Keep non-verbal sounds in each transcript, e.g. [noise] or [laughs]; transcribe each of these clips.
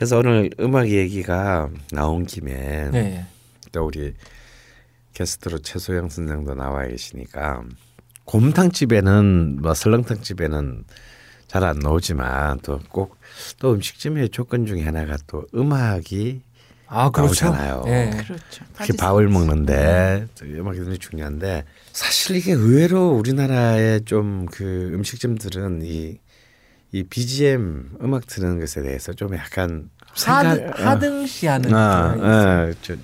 그래서 오늘 음악 얘기가 나온 김에 네. 또 우리 게스트로 최소영 선생도 나와 계시니까 곰탕 집에는 뭐 설렁탕 집에는 잘 안 나오지만 또 꼭또 음식점의 조건 중에 하나가 또 음악이 아 그렇죠. 나오잖아요. 네. 그렇죠. 특히 밥을 먹는데 또 음악이 굉장히 중요한데 사실 이게 의외로 우리나라의 좀 그 음식점들은 이, 이 BGM 음악 듣는 것에 대해서 좀 약간 하드 생각- 하등시하는 아. 아, 저,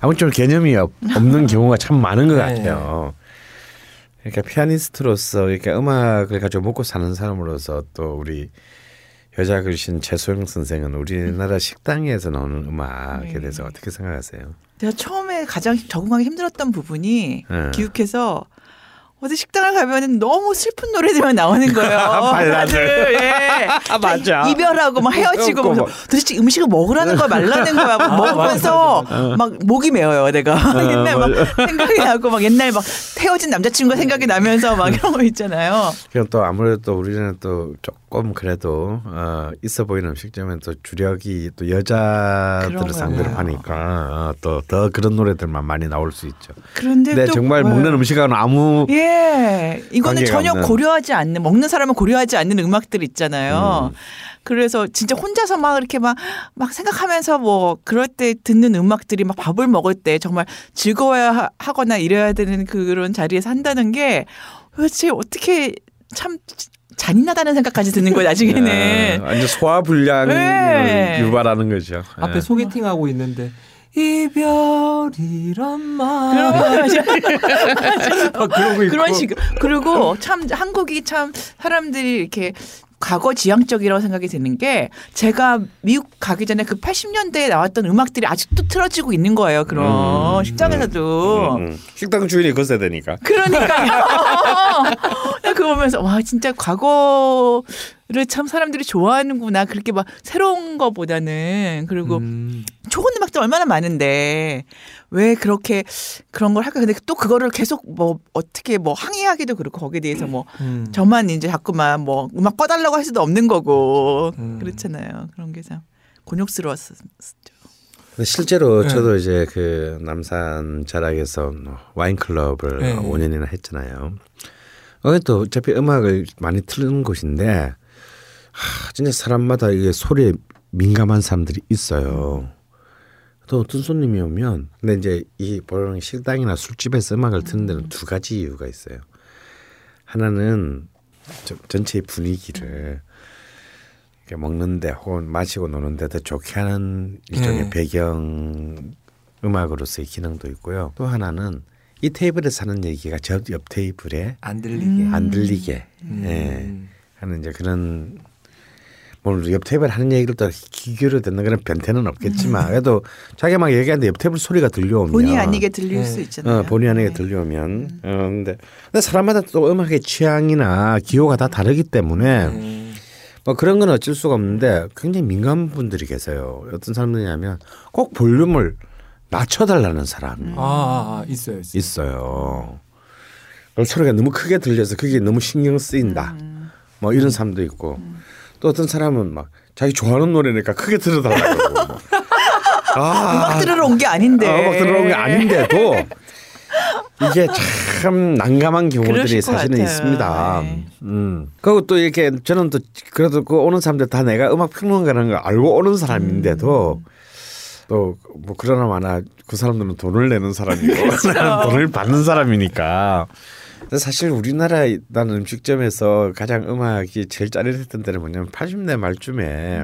아무튼 좀 개념이 없, 없는 [laughs] 경우가 참 많은 것 네. 같아요. 그러니까 피아니스트로서 그러니까 음악을 가지고 먹고 사는 사람으로서 또 우리 여자 글신 최소영 선생은 우리나라 식당에서 나오는 음악에 네. 대해서 어떻게 생각하세요? 제가 처음에 가장 적응하기 힘들었던 부분이 네. 기욱해서 어디 식당을 가면은 너무 슬픈 노래들만 나오는 거예요. [laughs] 발라드. 다들, 예. 아, 맞아. 이별하고 막 헤어지고 그거 막 뭐. 도대체 음식을 먹으라는 거야 말라는 거야 막 먹으면서 막 목이 메어요 내가 [laughs] 옛날 막 생각이 나고 막 옛날 막 헤어진 남자친구가 생각이 나면서 막 이런 거 있잖아요. 그럼 또 아무래도 또 우리는 또 조금 그래도 어, 있어 보이는 음식점은 또 주력이 또 여자들을 상대로. 하니까 어, 또더 그런 노래들만 많이 나올 수 있죠. 그런데 정말 뭐- 먹는 음식하고는 아무 예, 이거는 전혀 없는. 고려하지 않는 먹는 사람은 고려하지 않는 음악들 있잖아요. 음. 그래서 진짜 혼자서 막 이렇게 막 막 생각하면서 뭐 그럴 때 듣는 음악들이 막 밥을 먹을 때 정말 즐거워야 하- 하거나 이래야 되는 그런 자리에서 한다는 게 도대체 어떻게 참 잔인하다는 생각까지 드는 거예요 나중에는. 네, 완전 소화 불량을 네. 유발하는 거죠. 앞에 예. 소개팅 하고 있는데 이별이란 말 그런 [laughs] 그런 식 그리고 참 한국이 참 사람들이 이렇게 과거 지향적이라고 생각이 드는 게 제가 미국 가기 전에 그 80년대에 나왔던 음악들이 아직도 틀어지고 있는 거예요. 그런 음, 식당에서도. 음, 음. 식당 주인이 그 세대니까. 그러니까요. 내가 [laughs] 그거 보면서 와 진짜 과거 를 참 사람들이 좋아하는구나. 그렇게 막 새로운 거보다는 그리고 음. 좋은 음악들 얼마나 많은데 왜 그렇게 그런 걸 할까? 근데 또 그거를 계속 뭐 어떻게 뭐 항의하기도 그렇고 거기에 대해서 뭐 음. 저만 이제 자꾸만 뭐 음악 꺼달라고 할 수도 없는 거고 음. 그렇잖아요. 그런 게 참 곤욕스러웠었죠. 근데 실제로 네. 저도 이제 그 남산 자락에서 와인 클럽을 네. 5년이나 했잖아요. 거기 또 어차피 음악을 많이 틀는 곳인데 하, 진짜 사람마다 이게 소리에 민감한 사람들이 있어요. 또 어떤 손님이 오면 근데 이제 이 보통 식당이나 술집에서 음악을 듣는 데는 두 가지 이유가 있어요. 하나는 저- 전체의 분위기를 먹는데 혹은 마시고 노는데 더 좋게 하는 일종의 네. 배경 음악으로서의 기능도 있고요. 또 하나는 이 테이블에서 하는 얘기가 저 옆 테이블에 안 들리게 음. 안 들리게 음. 예, 하는 이제 그런 뭐옆 테이블 하는 얘기를 또 기교로 듣는 그런 변태는 없겠지만 그래도 자기가 막 얘기하는데 옆 테이블 소리가 들려오면 본의 아니게 들릴 네. 수 있잖아요. 어, 본의 아니게 네. 들려오면 어, 근데, 근데 사람마다 또 음악의 취향이나 기호가 다 다르기 때문에 음. 뭐 그런 건 어쩔 수가 없는데 굉장히 민감한 분들이 계세요. 어떤 사람들이냐면 꼭 볼륨을 낮춰달라는 사람이 아, 아, 아, 있어요, 있어요. 있어요. 소리가 너무 크게 들려서 그게 너무 신경 쓰인다. 음. 뭐 이런 사람도 있고 또 어떤 사람은 막 자기 좋아하는 노래니까 크게 들어달라고. 뭐. [laughs] 아, 음악 들으러 온 게 아닌데. 어, 음악 들어온 게 아닌데도 이게 참 난감한 경우들이 사실은 같아요. 있습니다. 네. 음. 그리고 또 이렇게 저는 또 그래도 그 오는 사람들 다 내가 음악 평론가라는 걸 알고 오는 사람인데도 또뭐 그러나 마나 그 사람들은 돈을 내는 사람이고 [laughs] 나는 [laughs] 돈을 받는 사람이니까. 사실 우리나라 나는 음식점에서 가장 음악이 제일 짜릿했던 때는 뭐냐면 80대 말쯤에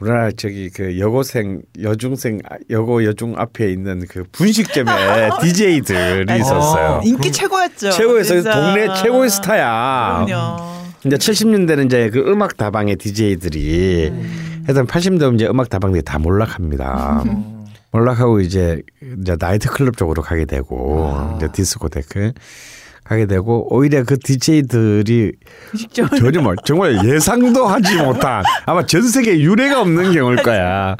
우리나라 저기 그 여고생 여중생 여고 여중 앞에 있는 그 분식점에 [laughs] DJ들이 있었어요. 어. 인기 그럼 최고였죠. 최고에서 진짜. 동네 최고의 스타야. 그럼요. 이제 70년대는 이제 그 음악 다방의 DJ들이 하여튼 80대 이제 음악 다방들이 다 몰락합니다. 어. 몰락하고 이제 이제 나이트 클럽 쪽으로 가게 되고 아. 이제 디스코테크 가게 되고 오히려 그 DJ들이 직접 전혀 뭐 정말 예상도 하지 못한 아마 전 세계 유례가 없는 경우일 거야.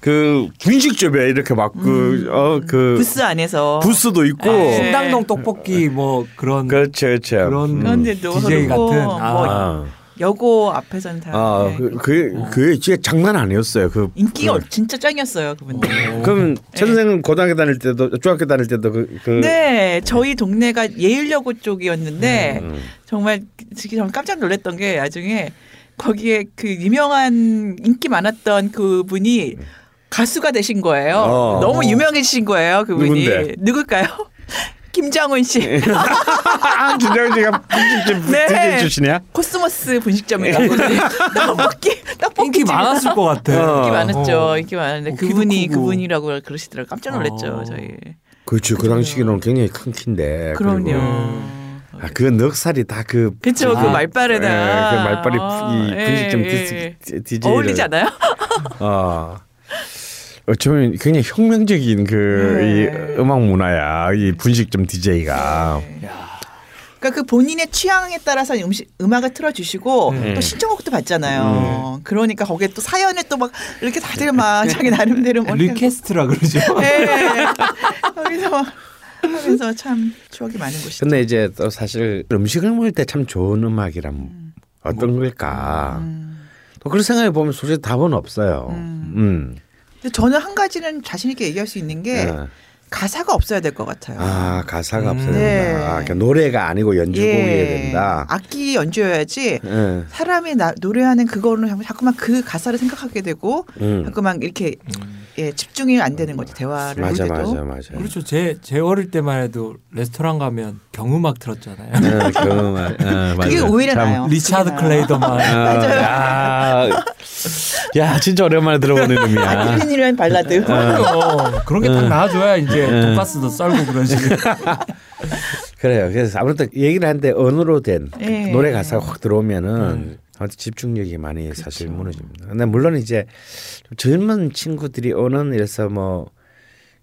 그 분식 집에 이렇게 막그어그 부스 안에서 부스도 있고 네. 신당동 떡볶이 뭐 그런 그렇죠 그렇죠. 그런 그런데도 DJ 같은 뭐 아, 아, 여고 앞에서는 다 아, 네. 그, 그, 그게 진짜 장난 아니었어요. 그 인기가 그, 진짜 짱이었어요 그분. 그럼 선생은 고등학교 다닐 때도 중학교 다닐 때도 그, 그 네, 저희 동네가 예일여고 쪽이었는데 음. 정말 지금 정말 깜짝 놀랐던 게 나중에 거기에 그 유명한 인기 많았던 그분이 가수가 되신 거예요. 어. 너무 유명해지신 거예요, 그분이. 누군데? 누굴까요? 김장훈 씨. 아, 진정 씨가 분식집 네. DJ 출신이야? 코스모스 분식점이라고 떡볶이 떡볶이 인기. 많았을 것 같아. 어. 인기 많았죠. 어. 인기 많은데 어, 그분이 크고. 그분이라고 그러시더라고요. 깜짝 놀랐죠, 어. 저희. 그렇죠. 그 당시에는 굉장히 큰 키인데. 그럼요. 그리고 아, 그 넉살이 다 그. 그쵸, 그 말빨에다. 예, 그 말빨이 아, 이 예, 분식점 예. DJ. 어울리지 않아요? 어. 어쩌면 굉장히 혁명적인 그 네. 이 음악 문화야. 이 분식점 DJ가. 그러니까 그 본인의 취향에 따라서 음식 음악을 틀어주시고 음. 또 신청곡도 받잖아요. 그러니까 거기에 또 사연을 또 막 이렇게 다들 막 자기 나름대로 뭐 request라 그러죠. [laughs] 네. 거기서 막 하면서 참 추억이 많은 곳이죠. 근데 이제 또 사실 음식을 먹을 때 참 좋은 음악이란 어떤 걸까? 음. 또 그런 생각해 보면 솔직히 답은 없어요. 음. 근데 저는 한 가지는 자신 있게 얘기할 수 있는 게 예. 가사가 없어야 될 것 같아요. 아 가사가 음. 없어야 네. 된다. 아, 그러니까 노래가 아니고 연주곡이어야 된다. 악기 연주여야지 예. 사람이 나, 노래하는 그거는 자꾸만 그 가사를 생각하게 되고 음. 자꾸만 이렇게 예, 집중이 안 되는 거지 대화를 맞아 할 때도. 맞아 맞아. 그렇죠. 제, 제 어릴 때만 해도 레스토랑 가면 경음악 들었잖아요. 예, [laughs] 그 말, 예, 그게 맞아. 오히려 참, 나요. 리차드. 클레이더만. 아, 야, 야, 진짜 오랜만에 들어보는 이름이야. 아킬린이라는 발라드. 어, 그런 게 딱 나와줘야 이제 네. 돈가스도 썰고 그러지. [laughs] 그래요. 그래서 아무래도 얘기를 하는데 언어로 된 예. 노래 가사가 확 들어오면은 아무튼 집중력이 많이 사실 무너집니다. 근데 물론 이제 좀 젊은 친구들이 오는 이래서 뭐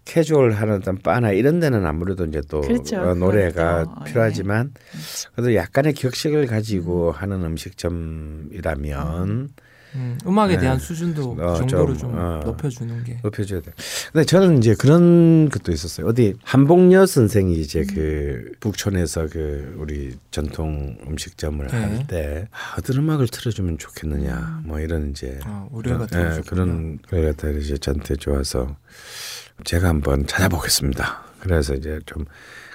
캐주얼 하는 어떤 바나 이런 데는 아무래도 이제 또 그렇죠. 어, 노래가 예. 필요하지만 그래도 약간의 격식을 가지고 하는 음식점이라면 음, 음 악에 네. 대한 수준도 어, 그 정도로 좀, 좀, 어. 높여주는 게. 높여줘야 돼. 근데 저는 이제 그런 것도 있었어요. 어디 한복녀 선생이 이제 그 북촌에서 그 우리 전통 음식점을 네. 할때 아, 어떤 음악을 틀어주면 좋겠느냐 뭐 이런 이제 아, 우려가 예, 들어오셨군요. 그런 걸 갖다 이제 저한테 좋아서 제가 한번 찾아보겠습니다. 그래서 이제 좀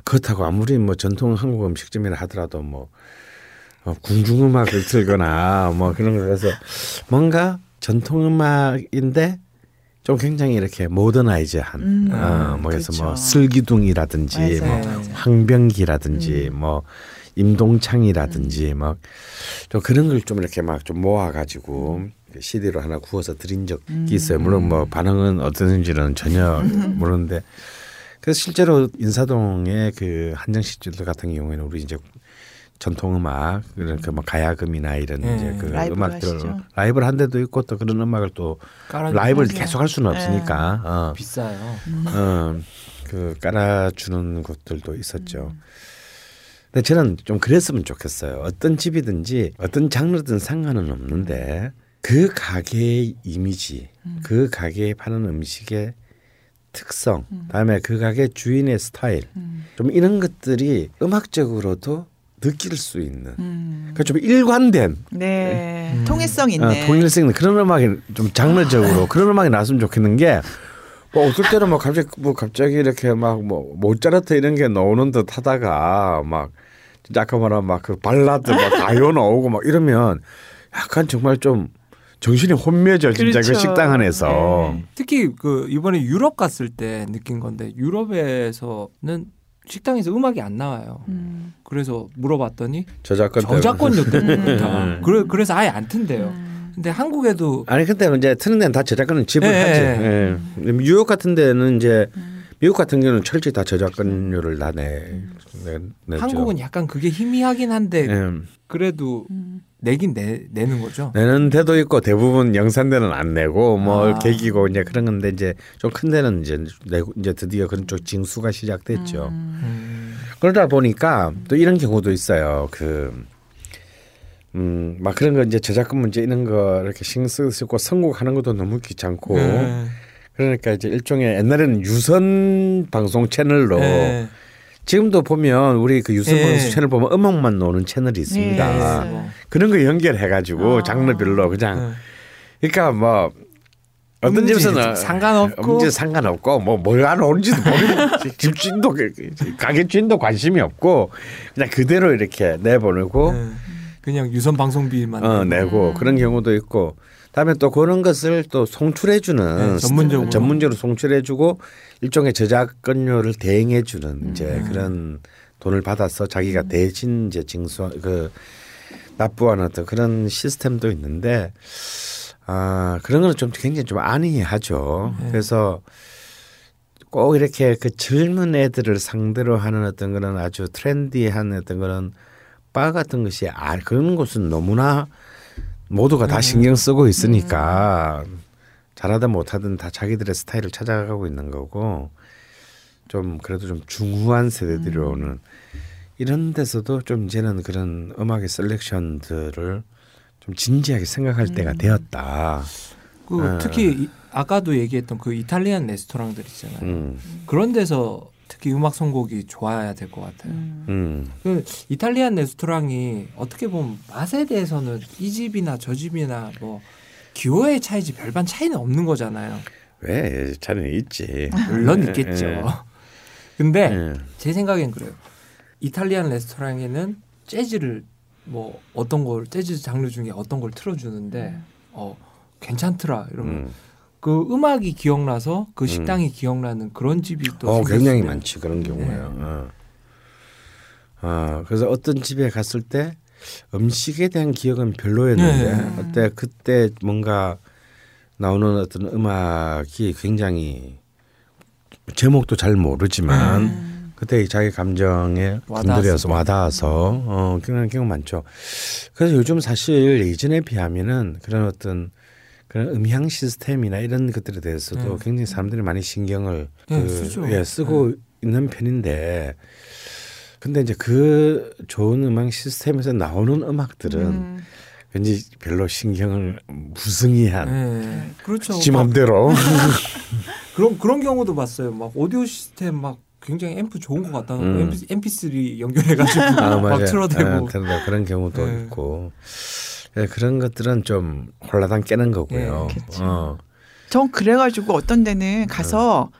그렇다고 아무리 뭐 전통 한국 음식점이라 하더라도 뭐 어, 궁중음악을 틀거나 뭐 그런 거 그래서 뭔가 전통음악인데 좀 굉장히 이렇게 모더나이즈한 음, 어, 뭐 그래서 뭐 그렇죠. 슬기둥이라든지 맞아요, 뭐 맞아요. 황병기라든지 뭐 임동창이라든지 막좀 그런 걸 좀 이렇게 막 좀 모아 가지고 CD로 하나 구워서 드린 적이 있어요. 물론 뭐 반응은 어떤지는 전혀 [laughs] 모르는데 그래서 실제로 인사동의 그 한정식집들 같은 경우에는 우리 이제 전통 음악 그러니까 뭐 가야금이나 이런 네. 이제 그 라이브를 음악들을 하시죠. 라이브를 한 데도 있고 또 그런 음악을 또 라이브를. 계속 할 수는 없으니까 어. 비싸요. 어, 그 깔아주는 곳들도 있었죠. 근데 저는 좀 그랬으면 좋겠어요. 어떤 집이든지 어떤 장르든 상관은 없는데 그 가게의 이미지, 그 가게에 파는 음식의 특성, 다음에 그 가게 주인의 스타일, 좀 이런 것들이 음악적으로도 느낄 수 있는, 음. 그러니까 좀 일관된 네. 통일성 있네. 어, 통일성 있는 그런 음악이 좀 장르적으로 그런 음악이 나왔으면 좋겠는 게. 뭐 어떨 때는 막 갑자기 뭐 갑자기 이렇게 막 뭐 모차르트 이런 게 나오는 듯 하다가 막 진짜 아까 말한 막 그 발라드 막 [laughs] 가요 나오고 막 이러면 약간 정말 좀 정신이 혼미해져 진짜 그 그렇죠. 식당 안에서 네. 특히 그 이번에 유럽 갔을 때 느낀 건데 유럽에서는 식당에서 음악이 안 나와요. 음. 그래서 물어봤더니 저작권. 저작권료 때문에 다. 음. 그래 그래서 아예 안 튼대요. 음. 근데 한국에도 아니 근데 이제 트는 데는 다 저작권은 지불하지. 예, 예. 뉴욕 같은 데는 이제 미국 같은 경우는 철저히 다 저작권료를 다 내. 한국은 약간 그게 희미하긴 한데 예. 그래도 음. 내긴 내 내는 거죠. 내는 데도 있고 대부분 영산 데는 안 내고 뭐 아. 계기고 이제 그런 건데 이제 좀 큰 데는 이제 내고 이제 드디어 그런 쪽 징수가 시작됐죠. 음. 그러다 보니까 또 이런 경우도 있어요. 그 음, 막 그런 거 이제 저작권 문제 이런 거 이렇게 신경 쓰고 선곡하는 것도 너무 귀찮고 네. 그러니까 이제 일종의 옛날에는 유선 방송 채널로 네. 지금도 보면 우리 그 유선 네. 방송 채널 보면 음악만 나오는 채널이 있습니다. 네, 아, 있어요. 그런 거 연결해 가지고 아. 장르별로 그냥 네. 그러니까 뭐 어떤 집에서는 상관없고. 음질 상관없고 뭐뭘안 오는지도 모르고 집 주인도 가게 주인도 관심이 없고 그냥 그대로 이렇게 내보내고 네. 그냥 유선 방송비만 어, 내고. 내고 음. 그런 경우도 있고 다음에 또 그런 것을 또 송출해주는 네, 전문적으로. 전문적으로 송출해주고 일종의 저작권료를 대행해주는 이제 음. 그런 돈을 받아서 자기가 대신 이제 징수 그 납부하는 어떤 그런 시스템도 있는데 아 그런 거는 좀 굉장히 좀 안이하죠. 네. 그래서 꼭 이렇게 그 젊은 애들을 상대로 하는 어떤 그런 아주 트렌디한 어떤 그런 바 같은 것이 아 그런 것은 너무나 모두가 다 신경 쓰고 있으니까 잘하든 못하든 다 자기들의 스타일을 찾아가고 있는 거고 좀 그래도 좀 중후한 세대들이 오는 이런 데서도 좀 이제는 그런 음악의 셀렉션들을 좀 진지하게 생각할 때가 되었다. 그 네. 특히 이- 아까도 얘기했던 그 이탈리안 레스토랑들 있잖아요. 음, 그런 데서 특히 음악 선곡이 좋아야 될 것 같아요. 음. 음, 그 이탈리안 레스토랑이 어떻게 보면 맛에 대해서는 이 집이나 저 집이나 뭐 기호의 차이지 별반 차이는 없는 거잖아요. 왜 차는 있지. 물론 예, 있겠죠. 예. [laughs] 근데 예. 제 생각엔 그래요. 이탈리안 레스토랑에는 재즈를 뭐 어떤 걸 재즈 장르 중에 어떤 걸 틀어주는데 어 괜찮더라 이러면 음. 그 음악이 기억나서 그 식당이 기억나는 그런 집이 또 어, 굉장히 많지 그런 경우에요. 네. 어. 어, 그래서 어떤 집에 갔을 때 음식에 대한 기억은 별로였는데 네. 어때 그때 뭔가 나오는 어떤 음악이 굉장히 제목도 잘 모르지만 그때 자기 감정에 건드려서 때. 와닿아서 어 그런 경우 많죠. 그래서 요즘 사실 예전에 비하면은 그런 어떤 그런 음향 시스템이나 이런 것들에 대해서도 네. 굉장히 사람들이 많이 신경을 네, 그, 쓰죠. 예, 쓰고 있는 편인데 근데 이제 그 좋은 음악 시스템에서 나오는 음악들은 음. 왠지 별로 신경을 무성의한 네. 그렇죠. 지막 맘대로 [laughs] 그런 그런 경우도 봤어요. 막 오디오 시스템 막 굉장히 앰프 좋은 것 같다는 음. 거. MP3 연결해가지고 아, [laughs] 막. 틀어대고 아, 그런 경우도 네. 있고 예, 그런 것들은 좀 홀라당 깨는 거고요. 네, 그렇죠. 어. 전 그래가지고 어떤 데는 가서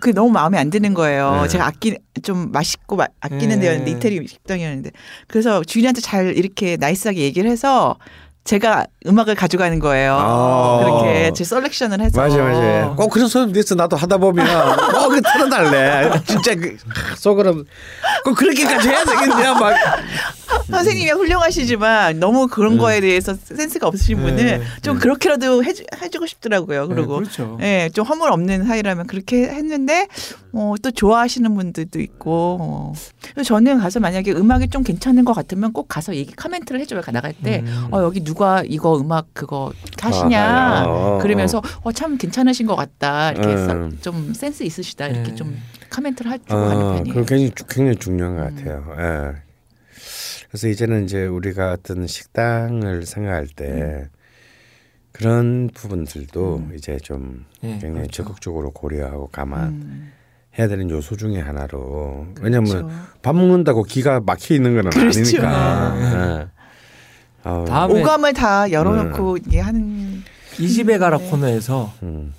그 너무 마음에 안 드는 거예요. 네. 제가 아끼 좀 맛있고 마- 아끼는 네. 데였는데 이태리 식당이었는데 그래서 주인한테 잘 이렇게 nice하게 얘기를 해서 제가 음악을 가져가는 거예요. 아. 그렇게 제 selection을 해서 맞아 맞아. 꼭 그런 사람도 있어. 나도 하다 보면 꼭그 [laughs] 틀어달래. 진짜 그 속으로 꼭 그렇게까지 해야 되겠냐 막. 선생님이 훌륭하시지만 너무 그런 음. 거에 대해서 센스가 없으신 분은 네. 좀 그렇게라도 해주, 해주고 싶더라고요. 네, 그리고 그렇죠. 예, 좀 허물 없는 사이라면 그렇게 했는데 어, 또 좋아하시는 분들도 있고 어. 그래서 저는 가서 만약에 음악이 좀 괜찮은 것 같으면 꼭 가서 얘기 코멘트를 해줘요. 나갈 때 음. 어, 여기 누가 이거 음악 그거 하시냐 아, 어, 어, 그러면서 어, 참 괜찮으신 것 같다 이렇게 음. 써- 좀 센스 있으시다 이렇게 네. 좀 코멘트를 해주고 하는 어, 편이에요. 그거 굉장히 중요한 것 같아요. 예. 그래서 이제는 이제 우리가 어떤 식당을 생각할 때 그런 부분들도 이제 좀 네, 굉장히 그렇죠. 적극적으로 고려하고 감안 음, 해야 되는 요소 중에 하나로 왜냐하면 그렇죠. 밥 먹는다고 기가 막혀 있는 건 그렇죠. 아니니까. 네. 다음에 오감을 다 열어놓고 이게 하는 이 집에 가라 네. 코너에서 음.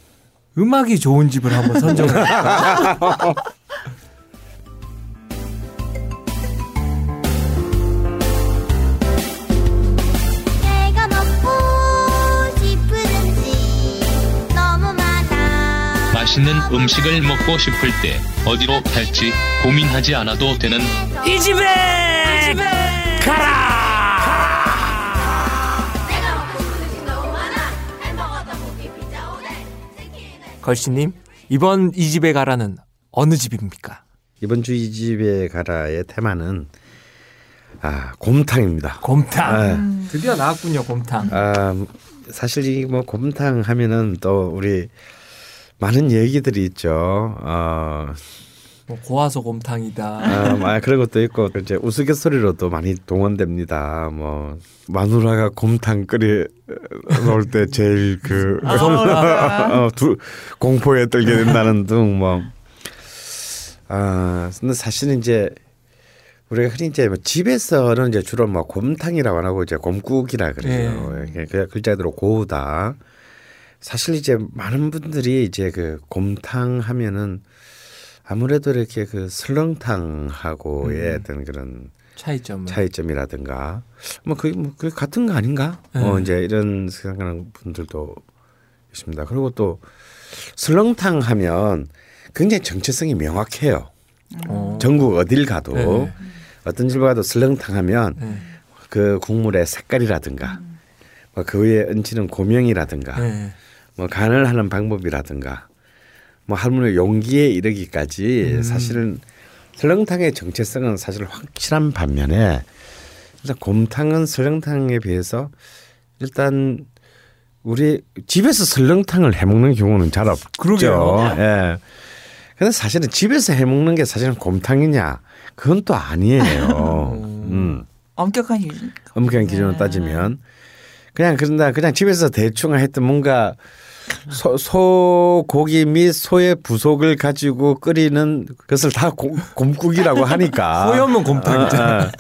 음악이 좋은 집을 한번 선정해 [laughs] 맛있는 음식을 먹고 싶을 때 어디로 갈지 고민하지 않아도 되는 이 집에 떡볶이 피자 오뎅 치킨 걸씨님 이번 이 집에 가라는 어느 집입니까? 이번 주 이 집에 가라의 테마는 아 곰탕입니다. 곰탕. 네. 드디어 나왔군요, 곰탕. 아 사실 이뭐 곰탕 하면은 또 우리 많은 얘기들이 있죠. 어, 뭐 고화소 곰탕이다. 아, 아, 그런 것도 있고 이제 우스갯소리로도 많이 동원됩니다. 뭐 마누라가 곰탕 끓이 놓을 때 제일 그 [laughs] 어, 두, 공포에 떨게 된다는 등 뭐. 아 근데 사실은 이제 우리가 흔히 이제 뭐 집에서는 이제 주로 뭐 곰탕이라고 안 하고 이제 곰국이라 그래요. 예. 그 글자대로 고우다. 사실 이제 많은 분들이 이제 그 곰탕 하면은 아무래도 이렇게 그 설렁탕하고의 어떤 그런 차이점은. 차이점이라든가 뭐 그게 뭐 그게 같은 거 아닌가? 네. 어 이제 이런 생각하는 분들도 있습니다. 그리고 또 설렁탕 하면 굉장히 정체성이 명확해요. 어. 전국 어딜 가도 네. 어떤 집에 가도 설렁탕 하면 네. 그 국물의 색깔이라든가 뭐그 위에 얹히는 고명이라든가 네. 뭐 간을 하는 방법이라든가 뭐 할머니 용기에 이르기까지 음. 사실은 설렁탕의 정체성은 사실 확실한 반면에 일단 곰탕은 설렁탕에 비해서 일단 우리 집에서 설렁탕을 해 먹는 경우는 잘 없죠. 그러게요. 예. 근데 사실은 집에서 해 먹는 게 사실은 곰탕이냐? 그건 또 아니에요. [laughs] 음. 엄격한 기준. 엄격한 기준으로 따지면 그냥 그런다 그냥 집에서 대충 했던 뭔가 소, 소고기 및 소의 부속을 가지고 끓이는 것을 다 곰, 곰국이라고 하니까 [laughs] 소염은 곰탕이죠. 아, 아.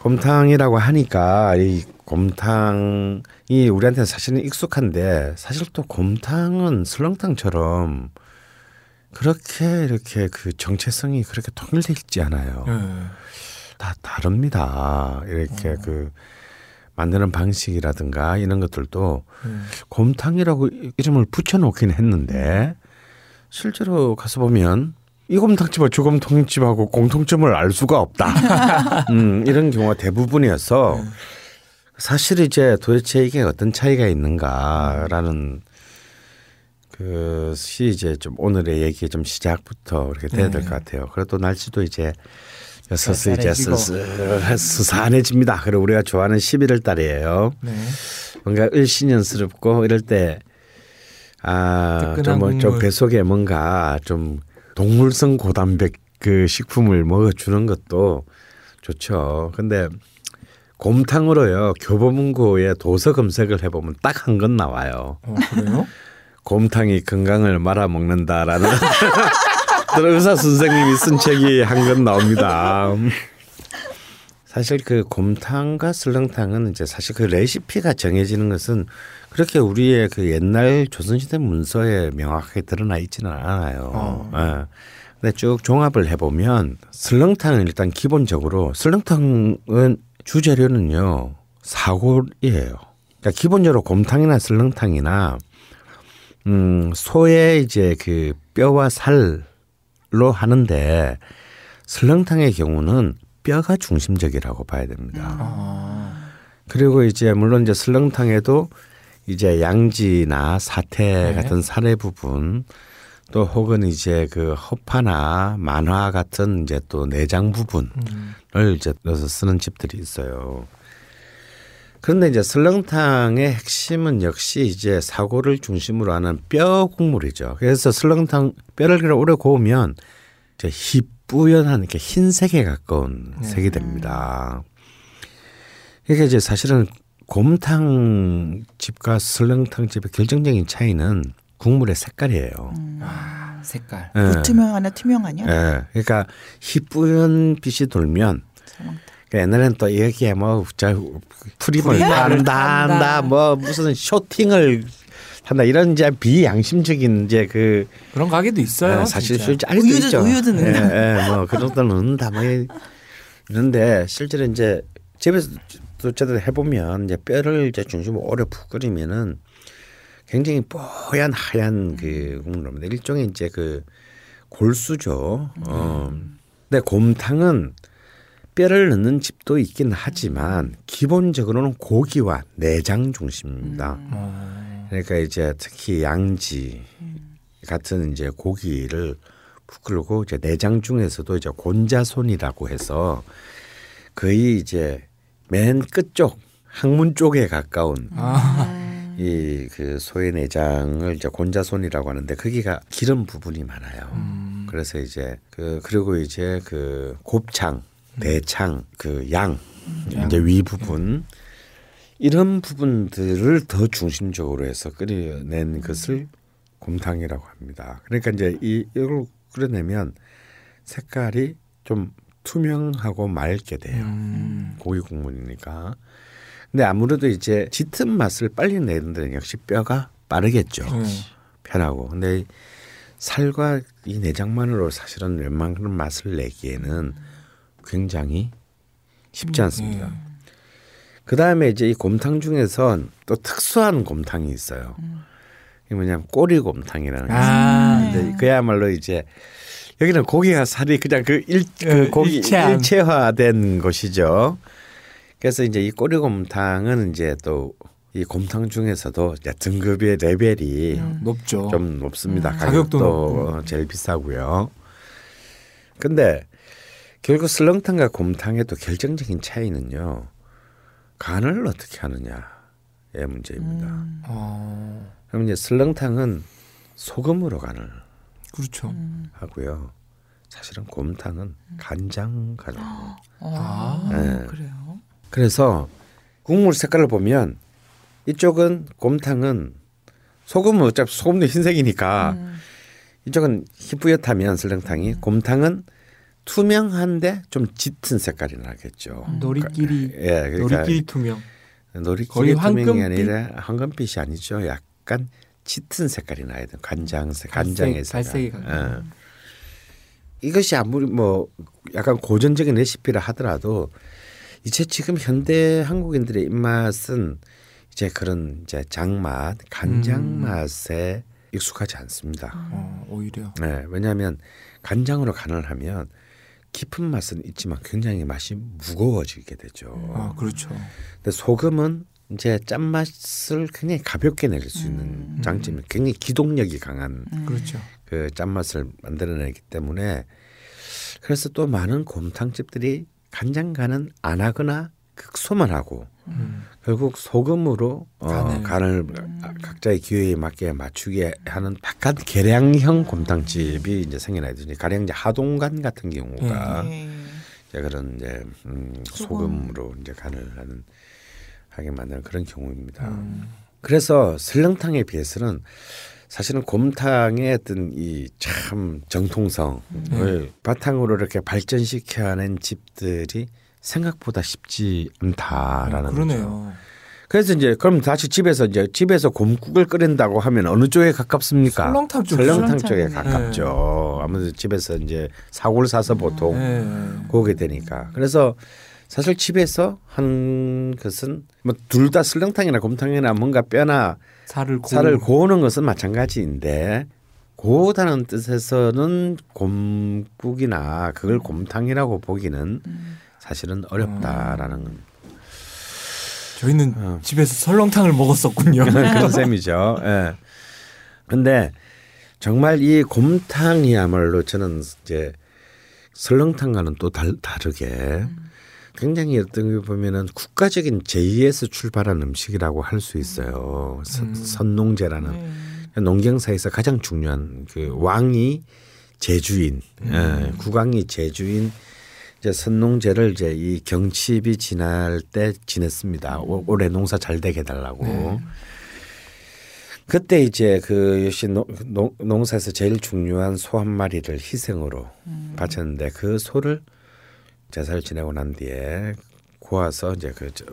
곰탕이라고 하니까 이 곰탕이 우리한테는 사실은 익숙한데 사실 또 곰탕은 설렁탕처럼 그렇게 이렇게 그 정체성이 그렇게 통일돼 있지 않아요. 네. 다 다릅니다. 이렇게 그 만드는 방식이라든가 이런 것들도 음. 곰탕이라고 이름을 붙여놓긴 했는데 실제로 가서 보면 이 곰탕집과 저 곰탕집하고 공통점을 알 수가 없다. [laughs] 음, 이런 경우가 대부분이어서 사실 이제 도대체 이게 어떤 차이가 있는가라는 그시 이제 좀 오늘의 얘기 좀 시작부터 이렇게 돼야 될 것 같아요. 그래도 날씨도 이제 여서서 이제 쌀쌀해지고. 스스 스산해집니다. 그리고 우리가 좋아하는 11월 달이에요. 네. 뭔가 을신연스럽고 이럴 때 아, 좀좀 국물. 뱃속에 뭔가 좀 동물성 고단백 그 식품을 먹어 주는 것도 좋죠. 근데 곰탕으로요 교보문고에 도서 검색을 해 보면 딱 한 건 나와요. 어, 그래요? [laughs] 곰탕이 건강을 말아 먹는다라는 [laughs] 의사 선생님이 쓴 책이 한건 나옵니다. 사실 그 곰탕과 설렁탕은 이제 사실 그 레시피가 정해지는 것은 그렇게 우리의 그 옛날 조선시대 문서에 명확하게 드러나 있지는 않아요. 어. 예. 근데 쭉 종합을 해보면 설렁탕은 일단 기본적으로 설렁탕은 주재료는요 사골이에요. 그러니까 기본적으로 곰탕이나 설렁탕이나 음, 소의 이제 그 뼈와 살 로 하는데 설렁탕의 경우는 뼈가 중심적이라고 봐야 됩니다. 아. 그리고 이제 물론 이제 설렁탕에도 이제 양지나 사태 네. 같은 살의 부분 또 혹은 이제 그 허파나 만화 같은 이제 또 내장 부분을 음. 이제 넣어서 쓰는 집들이 있어요. 그런데 이제 설렁탕의 핵심은 역시 이제 사고를 중심으로 하는 뼈 국물이죠. 그래서 설렁탕 뼈를 그렇게 오래 구우면 이제 희뿌연한 이렇게 흰색에 가까운 네. 색이 됩니다. 이게 이제 사실은 곰탕 집과 설렁탕 집의 결정적인 차이는 국물의 색깔이에요. 아, 색깔. 예. 불투명하나 투명하냐? 예. 그러니까 희뿌연 빛이 돌면. 그 옛날에는 또 여기에 뭐 저, 프림을 한다 한다. 뭐 무슨 쇼팅을 한다 이런 이제 비양심적인 이제 그 그런 가게도 있어요. 예, 사실. 실제 알고 우유도- 있죠. 우유도 넣는다. 예, 예, 뭐 그런 것들 넣는다 뭐 이런데 실제로 이제 집에서 어쨌든 해보면 이제 뼈를 이제 중심으로 오래 푹 끓이면은 굉장히 뽀얀 하얀 그 국물입니다. 일종의 이제 그 골수죠. 어. 근데 곰탕은 뼈를 넣는 집도 있긴 하지만 기본적으로는 고기와 내장 중심입니다. 어. 그러니까 이제 특히 양지 같은 이제 고기를 푹 끓고 이제 내장 중에서도 이제 곤자손이라고 해서 거의 이제 맨 끝쪽 항문 쪽에 가까운 아, 이그 소의 내장을 이제 곤자손이라고 하는데 거기가 기름 부분이 많아요. 음. 그래서 이제 그 그리고 이제 그 곱창, 대창, 그 양, 이제 위 부분 이런 부분들을 더 중심적으로 해서 끓여낸 것을 곰탕이라고 합니다. 그러니까 이제 이 이걸 끓여내면 색깔이 좀 투명하고 맑게 돼요. 음. 고기 국물이니까. 근데 아무래도 이제 짙은 맛을 빨리 내는 데는 역시 뼈가 빠르겠죠. 네. 편하고. 근데 이 살과 이 내장만으로 사실은 웬만한 맛을 내기에는 굉장히 쉽지 않습니다. 예. 그 다음에 이제 이 곰탕 중에선 또 특수한 곰탕이 있어요. 이게 뭐냐면 꼬리곰탕이라는 게 있어요. 아, 근데 그야말로 이제 여기는 고기와 살이 그냥 그, 일, 그 어, 고기 일체함. 일체화된 것이죠. 그래서 이제 이 꼬리곰탕은 이제 또 이 곰탕 중에서도 이제 등급의 레벨이 높죠. 좀 높습니다. 음. 가격도 가격도 제일 비싸고요. 근데 결국 설렁탕과 곰탕의 또 결정적인 차이는요. 간을 어떻게 하느냐의 문제입니다. 어, 그럼 이제 설렁탕은 소금으로 간을 그렇죠. 하고요. 사실은 곰탕은 간장 간을. 해요. 아, 네. 그래요. 그래서 국물 색깔을 보면 이쪽은 곰탕은 소금은 어차피 소금도 흰색이니까 이쪽은 희뿌옇다면 설렁탕이 곰탕은 투명한데 좀 짙은 색깔이 나겠죠. 놀이끼리 예, 그러니까 놀이끼리 투명. 거의 투명이? 아니라 황금빛이 아니죠. 약간 짙은 색깔이 나야 돼요. 간장색, 간장의 색깔. 예. 이것이 아무리 뭐 약간 고전적인 레시피라 하더라도 이제 지금 현대 한국인들의 입맛은 이제 그런 이제 장맛, 간장 음. 맛에 익숙하지 않습니다. 어, 오히려 네, 왜냐하면 간장으로 간을 하면 깊은 맛은 있지만 굉장히 맛이 무거워지게 되죠. 아 그렇죠. 근데 소금은 이제 짠맛을 굉장히 가볍게 낼 수 있는 장점이 굉장히 기동력이 강한 그렇죠. 그 짠맛을 만들어내기 때문에 그래서 또 많은 곰탕집들이 간장 간은 안 하거나 극소만 하고 음. 결국 소금으로 어, 간을. 간을 각자의 기회에 맞게 맞추게 하는 약간 계량형 곰탕집이 이제 생겨나야 되죠. 가령 이제 하동간 같은 경우가 네. 이제 그런 이제 음, 소금으로 이제 간을 하는 하게 만드는 그런 경우입니다. 음. 그래서 설렁탕에 비해서는 사실은 곰탕의 어떤 이 참 정통성을 바탕으로 이렇게 발전시켜낸 집들이 생각보다 쉽지 않다라는 어, 그러네요. 그래서 이제 그럼 다시 집에서 이제 집에서 곰국을 끓인다고 하면 어느 쪽에 가깝습니까? 설렁탕 쪽. 설렁탕 쪽에. 가깝죠. 아무래도 집에서 이제 사골 사서 보통 네. 구우게 되니까. 그래서 사실 집에서 한 것은 뭐 둘 다 설렁탕이나 곰탕이나 뭔가 뼈나 살을 고 살을 고우는 것은 마찬가지인데 고우다는 뜻에서는 곰국이나 그걸 곰탕이라고 보기는 사실은 어렵다라는 저희는 어. 집에서 설렁탕을 먹었었군요. [laughs] 그런 셈이죠. 예. 근데 정말 이 곰탕이야말로 저는 이제 설렁탕과는 또 달, 다르게 굉장히 어떤 게 보면은 국가적인 제의에서 출발한 음식이라고 할 수 있어요. 선- 음. 선농제라는 네. 농경사에서 가장 중요한 그 왕이 제주인, 예, 국왕이 제주인 이제 선농제를 이제 이 경칩이 지날 때 지냈습니다. 올- 올해 농사 잘 되게 해달라고. 그때 이제 그 역시 농, 농- 농사에서 제일 중요한 소 한 마리를 희생으로 바쳤는데 그 소를 제사를 지내고 난 뒤에 구워서 이제 그 저,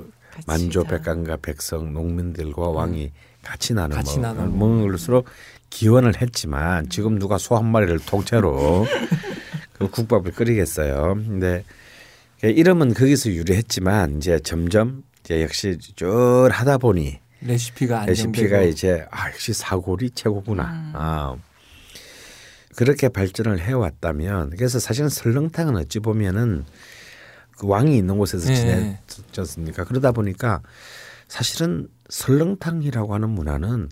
만조 다. 백관과 백성 농민들과 왕이 같이 나눠 같이 먹- 나눠 먹는 것으로 기원을 했지만 지금 누가 소 한 마리를 통째로 [laughs] 그 국밥을 끓이겠어요. 근데 그 이름은 거기서 유래했지만 이제 점점 이제 역시 쭉 하다 보니 레시피가 안정되고 레시피가 이제 아 역시 사골이 최고구나. 아. 그렇게 발전을 해왔다면 그래서 사실은 설렁탕은 어찌 보면은 그 왕이 있는 곳에서 네. 지냈었습니까? 그러다 보니까 사실은 설렁탕이라고 하는 문화는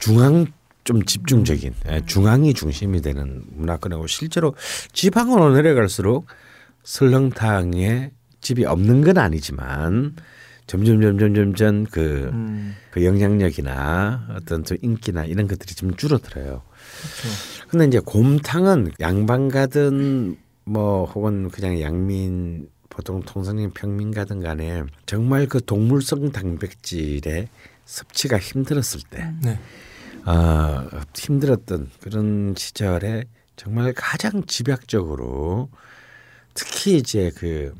중앙 좀 집중적인 예, 중앙이 중심이 되는 문화권이고 실제로 지방으로 내려갈수록 설렁탕의 집이 없는 건 아니지만 점점 점점 점점 그, 음. 그 영향력이나 어떤 좀 인기나 이런 것들이 좀 줄어들어요. 그렇죠. 근데 이제 곰탕은 양반 가든 뭐 혹은 그냥 양민 보통 통상적인 평민 가든 간에 정말 그 동물성 단백질의 섭취가 힘들었을 때 네. 아, 힘들었던 그런 시절에 정말 가장 집약적으로 특히 이제 그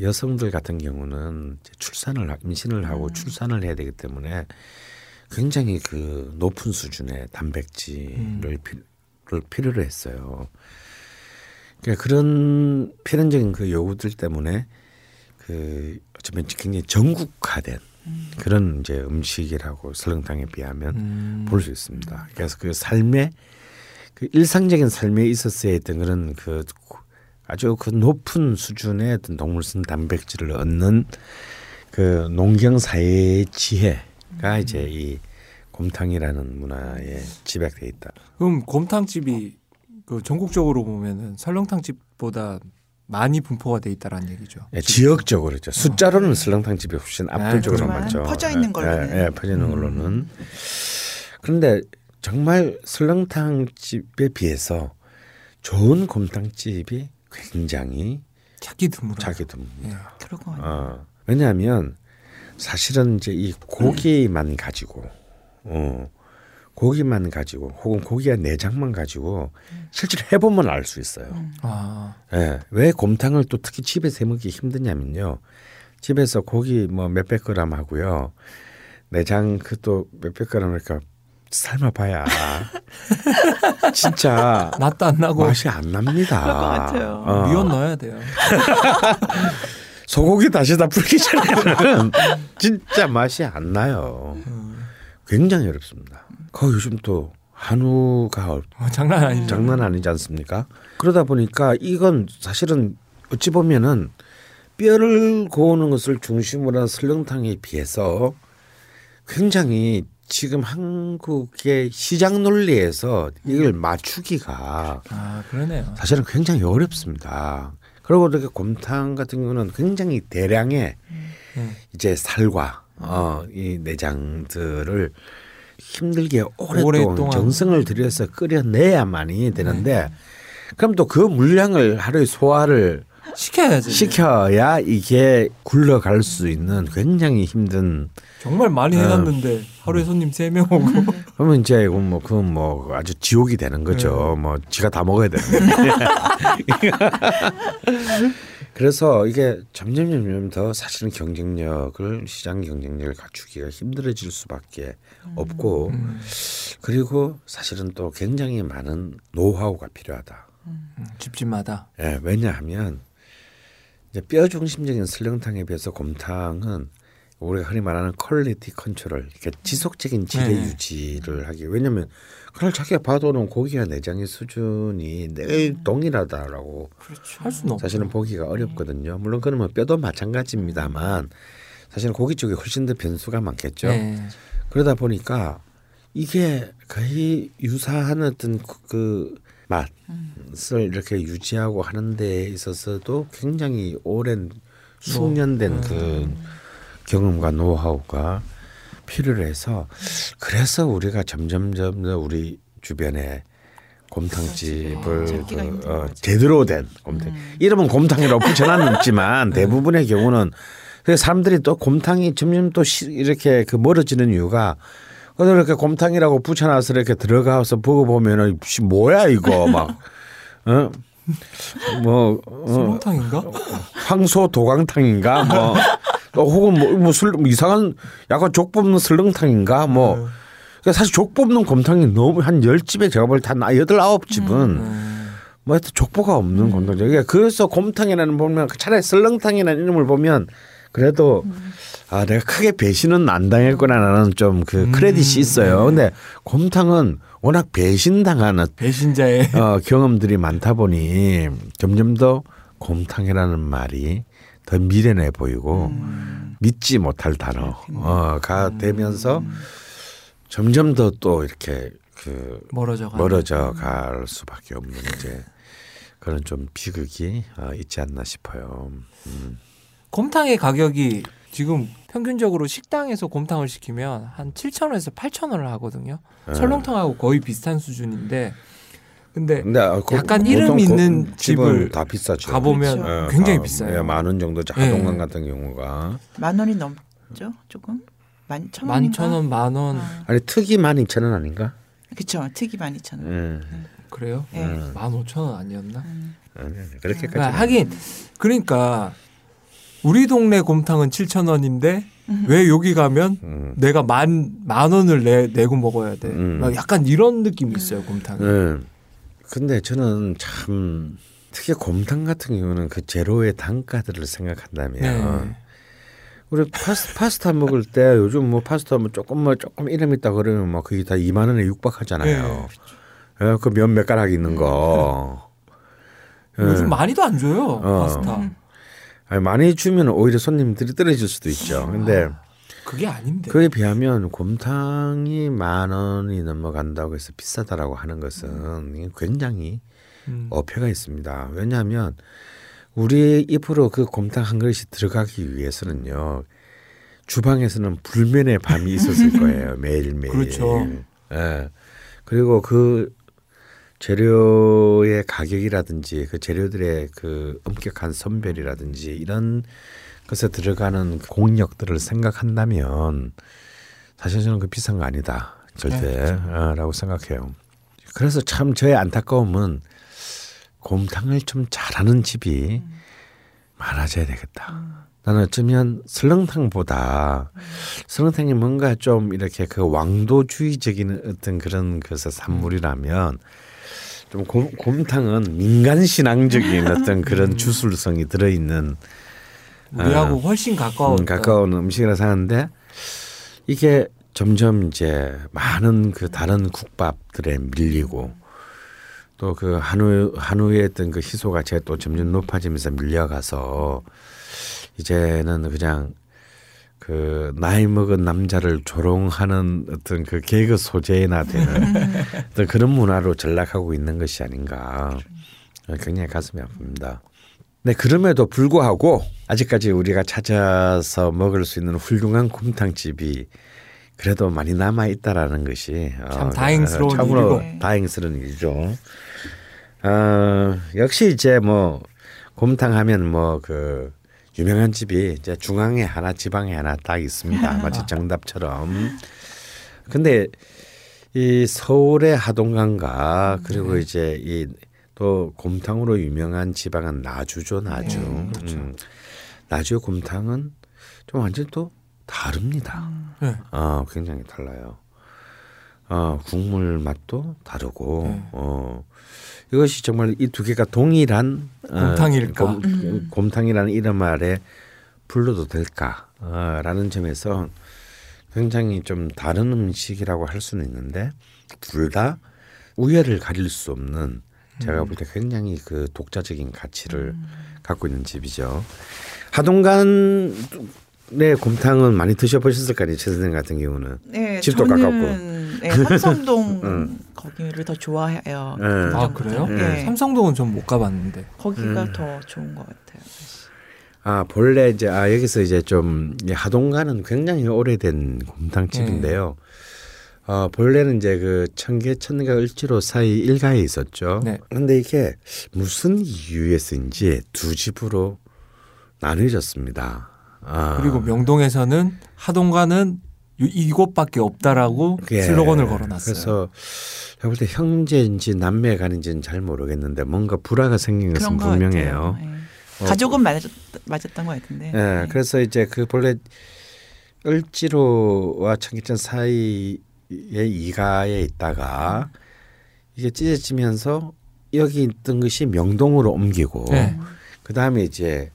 여성들 같은 경우는 이제 출산을 하- 임신을 하고 출산을 해야 되기 때문에 굉장히 그 높은 수준의 단백질을 피, 를 필요로 했어요. 그러니까 그런 필연적인 그 요구들 때문에 그 어쩌면 굉장히 전국화된 그런 이제 음식이라고 설렁탕에 비하면 음. 볼수 있습니다. 그래서 그 삶의 그 일상적인 삶에 있었어야 했던 그런 그 아주 그 높은 수준의 어떤 동물성 단백질을 얻는 그 농경 사회의 지혜가 이제 이 곰탕이라는 문화에 집약돼 있다. 그럼 곰탕집이 그 전국적으로 보면은 설렁탕집보다 많이 분포가 돼 있다라는 얘기죠. 예, 지역적으로 죠 숫자로는 설렁탕 집이 훨씬 압도적으로 그렇지만 많죠. 퍼져 있는 예, 걸로는. 예, 예, 퍼져 있는 걸로는. 그런데 정말 설렁탕 집에 비해서 좋은 곰탕 집이 굉장히 찾기 드물어. 자기 듭니다. 그러고 어, 왜냐하면 사실은 이제 이 고기만 가지고, 어, 고기만 가지고, 혹은 고기와 내장만 가지고 실제로 해보면 알 수 있어요. 아, 예, 왜 곰탕을 또 특히 집에서 해 먹기 힘드냐면요. 집에서 고기 뭐 몇백 그램 하고요. 내장 그 또 몇백 그램 이렇게 삶아봐야 [laughs] 진짜 맛도 안 나고 맛이 안 납니다. 어. 미원 넣어야 돼요. 소고기 다시 다 불기 전에는 진짜 맛이 안 나요. 굉장히 어렵습니다. 그 요즘 또 한우가 어- 어, 장난 아니죠. 장난 아니지 않습니까? 그러다 보니까 이건 사실은 어찌 보면은 뼈를 고우는 것을 중심으로 한 설렁탕에 비해서 굉장히 지금 한국의 시장 논리에서 이걸 맞추기가 아, 그러네요. 사실은 굉장히 어렵습니다. 그리고 이렇게 곰탕 같은 경우는 굉장히 대량의 네. 이제 살과 어, 이 내장들을 힘들게 오랫동안, 오랫동안. 정성을 들여서 끓여내야만이 되는데 그럼 또 그 물량을 하루에 소화를 시켜야지. 시켜야 이게 굴러갈 수 있는 굉장히 힘든 정말 많이 어. 해놨는데 하루에 손님 세 명 오고 [laughs] 그러면 이제 그건 뭐 그건 뭐 아주 지옥이 되는 거죠. 뭐 지가 다 먹어야 되는. [laughs] [laughs] 그래서 이게 점점 점점 더 사실은 경쟁력을 시장 경쟁력을 갖추기가 힘들어질 수밖에 없고 음, 그리고 사실은 또 굉장히 많은 노하우가 필요하다. 음, 집집마다 예, 왜냐하면 이제 뼈 중심적인 설렁탕에 비해서 곰탕은 우리가 흔히 말하는 quality control, 그러니까 지속적인 질의 네. 유지를 하기. 왜냐하면 그날 자기가 봐도는 고기와 내장의 수준이 늘 동일하다라고 할 수는 없죠. 사실은 보기가 어렵거든요. 물론 그는 뭐 뼈도 마찬가지입니다만 사실은 고기 쪽에 훨씬 더 변수가 많겠죠. 네. 그러다 보니까 이게 거의 유사한 어떤 그- 그 맛을 이렇게 유지하고 하는 데 있어서도 굉장히 오랜 숙련된 그 경험과 노하우가 필요로 해서 그래서 우리가 점점점 더 우리 주변에 곰탕집을 찾기가 그, 어. 제대로 된 곰탕. 이름은 곰탕이라고 붙여놨지만 대부분의 경우는 사람들이 또 곰탕이 점점 또 시- 이렇게 그 멀어지는 이유가 그래서 이렇게 곰탕이라고 붙여놔서 이렇게 들어가서 보고 보면은 씨, 뭐야 이거 막 어? 뭐 어, 설렁탕인가? 황소 도강탕인가? 뭐. 또 혹은 뭐, 뭐, 술, 뭐 이상한 약간 족 뽑는 설렁탕인가 뭐 그러니까 사실 족 뽑는 곰탕이 너무 한 열 집에 제가 볼 때 한 여덟 아홉 집은 음. 뭐 하여튼 족보가 없는 곰탕이죠. 그러니까 그래서 곰탕이라는 보면 차라리 설렁탕이라는 이름을 보면 그래도 아 내가 크게 배신은 안 당했구나라는 좀 그 크레딧이 있어요. 근데 곰탕은 워낙 배신당하는 배신자의 어, 경험들이 많다 보니 점점 더 곰탕이라는 말이 더 미련해 보이고 믿지 못할 단어가 되면서 점점 더 또 이렇게 그 멀어져 가. 멀어져 갈 수밖에 없는 이제 그런 좀 비극이 어, 있지 않나 싶어요. 음. 곰탕의 가격이 지금 평균적으로 식당에서 곰탕을 시키면 한 7,000원에서 8,000원을 하거든요. 네. 설렁탕하고 거의 비슷한 수준인데 근데 근데 아, 그 약간 이름 고- 집은 집은 다 비싸죠. 가보면 예, 굉장히 가- 비싸요. 예, 만원 정도 예. 하동강 같은 경우가 만 원이 넘죠 조금 만천 원. 11,000원, 만원 아, 아니 특이 만 이천 원 아닌가? 그쵸 특이 만 이천 원. 예. 그래요? 예. 음. 15,000원 아니었나? 아니, 아니, 그렇게까지. 아, 하긴 그러니까 우리 동네 곰탕은 7,000원인데 왜 여기 가면 음. 내가 만, 만 원을 내, 내고 먹어야 돼. 음. 막 약간 이런 느낌이 있어요, 곰탕이. 예. 근데 저는 참 특히 곰탕 같은 경우는 그 제로의 단가들을 생각한다면 네. 우리 파스, 파스타 먹을 때 요즘 뭐 파스타 뭐 조금 뭐 조금 이름 있다 그러면 뭐 그게 다 2만 원에 육박하잖아요. 예, 그면 몇 가락 있는 거. 예. 요즘 많이도 안 줘요, 어. 파스타. 아니, 많이 주면 오히려 손님들이 떨어질 수도 있죠. 근데 그게 아닌데. 그에 비하면 곰탕이 만 원이 넘어간다고 해서 비싸다라고 하는 것은 이게 굉장히 음. 어폐가 있습니다. 왜냐하면 우리 입으로 그 곰탕 한 그릇이 들어가기 위해서는요. 주방에서는 불면의 밤이 있었을 [laughs] 거예요. 매일매일. 그렇죠. 예. 그리고 그 재료의 가격이라든지 그 재료들의 그 엄격한 선별이라든지 이런 것에 들어가는 공력들을 생각한다면 사실 저는 그 비싼 거 아니다. 절대. 어, 라고 생각해요. 그래서 참 저의 안타까움은 곰탕을 좀 잘하는 집이 많아져야 되겠다. 나는 어쩌면 설렁탕보다 설렁탕이 뭔가 좀 이렇게 그 왕도주의적인 어떤 그런 것의 산물이라면 좀 곰, 곰탕은 민간 신앙적인 [laughs] 어떤 그런 주술성이 들어있는 우리하고 훨씬 가까워. 음, 가까운 음식이라 생각하는데 이게 점점 이제 많은 그 다른 국밥들에 밀리고 또 그 한우 한우의 어떤 그 희소가 제또 점점 높아지면서 밀려가서 이제는 그냥 그 나이 먹은 남자를 조롱하는 어떤 그 개그 소재나 되는 [laughs] 어떤 그런 문화로 전락하고 있는 것이 아닌가 굉장히 가슴이 아픕니다. 네, 그럼에도 불구하고 아직까지 우리가 찾아서 먹을 수 있는 훌륭한 곰탕집이 그래도 많이 남아 있다라는 것이 참 어, 다행스러운 참으로 일이고. 다행스러운 일이죠. 어, 역시 이제 뭐 곰탕 하면 뭐 그 유명한 집이 이제 중앙에 하나 지방에 하나 딱 있습니다. [laughs] 마치 정답처럼. 근데 이 서울의 하동강과 그리고 이제 이 또 곰탕으로 유명한 지방은 나주죠, 나주. 음. 나주의 곰탕은 좀 완전 또 다릅니다. 네. 어, 굉장히 달라요. 어, 국물 맛도 다르고, 네. 어, 이것이 정말 이 두 개가 동일한 어, 곰탕일까? 곰, 곰탕이라는 이름 아래 불러도 될까라는 점에서 굉장히 좀 다른 음식이라고 할 수는 있는데 둘 다 우열을 가릴 수 없는 제가 볼 때 굉장히 그 독자적인 가치를 갖고 있는 집이죠. 하동간의 곰탕은 많이 드셔보셨을 거 아니에요, 최 선생 같은 경우는. 네, 집도 저는 가깝고. 네, 삼성동 응. [laughs] 거기를 더 좋아해요. 네. 아 그래요? 네. 삼성동은 좀 못 가봤는데. 거기가 음. 더 좋은 것 같아요. 아 본래 이제 아 여기서 이제 좀이 하동간은 굉장히 오래된 곰탕집인데요. 어 본래는 이제 그 청계 천과 을지로 사이 일가에 있었죠. 네. 근데 이게 무슨 이유에서인지 두 집으로 나뉘어졌습니다. 아, 그리고 명동에서는 하동가는 이- 이곳밖에 없다라고 예. 슬로건을 걸어놨어요. 그래서 제가 볼때 형제인지 남매 간인지는 잘 모르겠는데 뭔가 불화가 생긴 것은 분명해요. 같아요. 네. 가족은 맞았, 맞았던 것 같은데. 예, 네. 그래서 이제 그 본래 을지로와 청계천 사이의 이가에 있다가 이게 찢어지면서 여기 있던 것이 명동으로 옮기고 네. 그 다음에 이제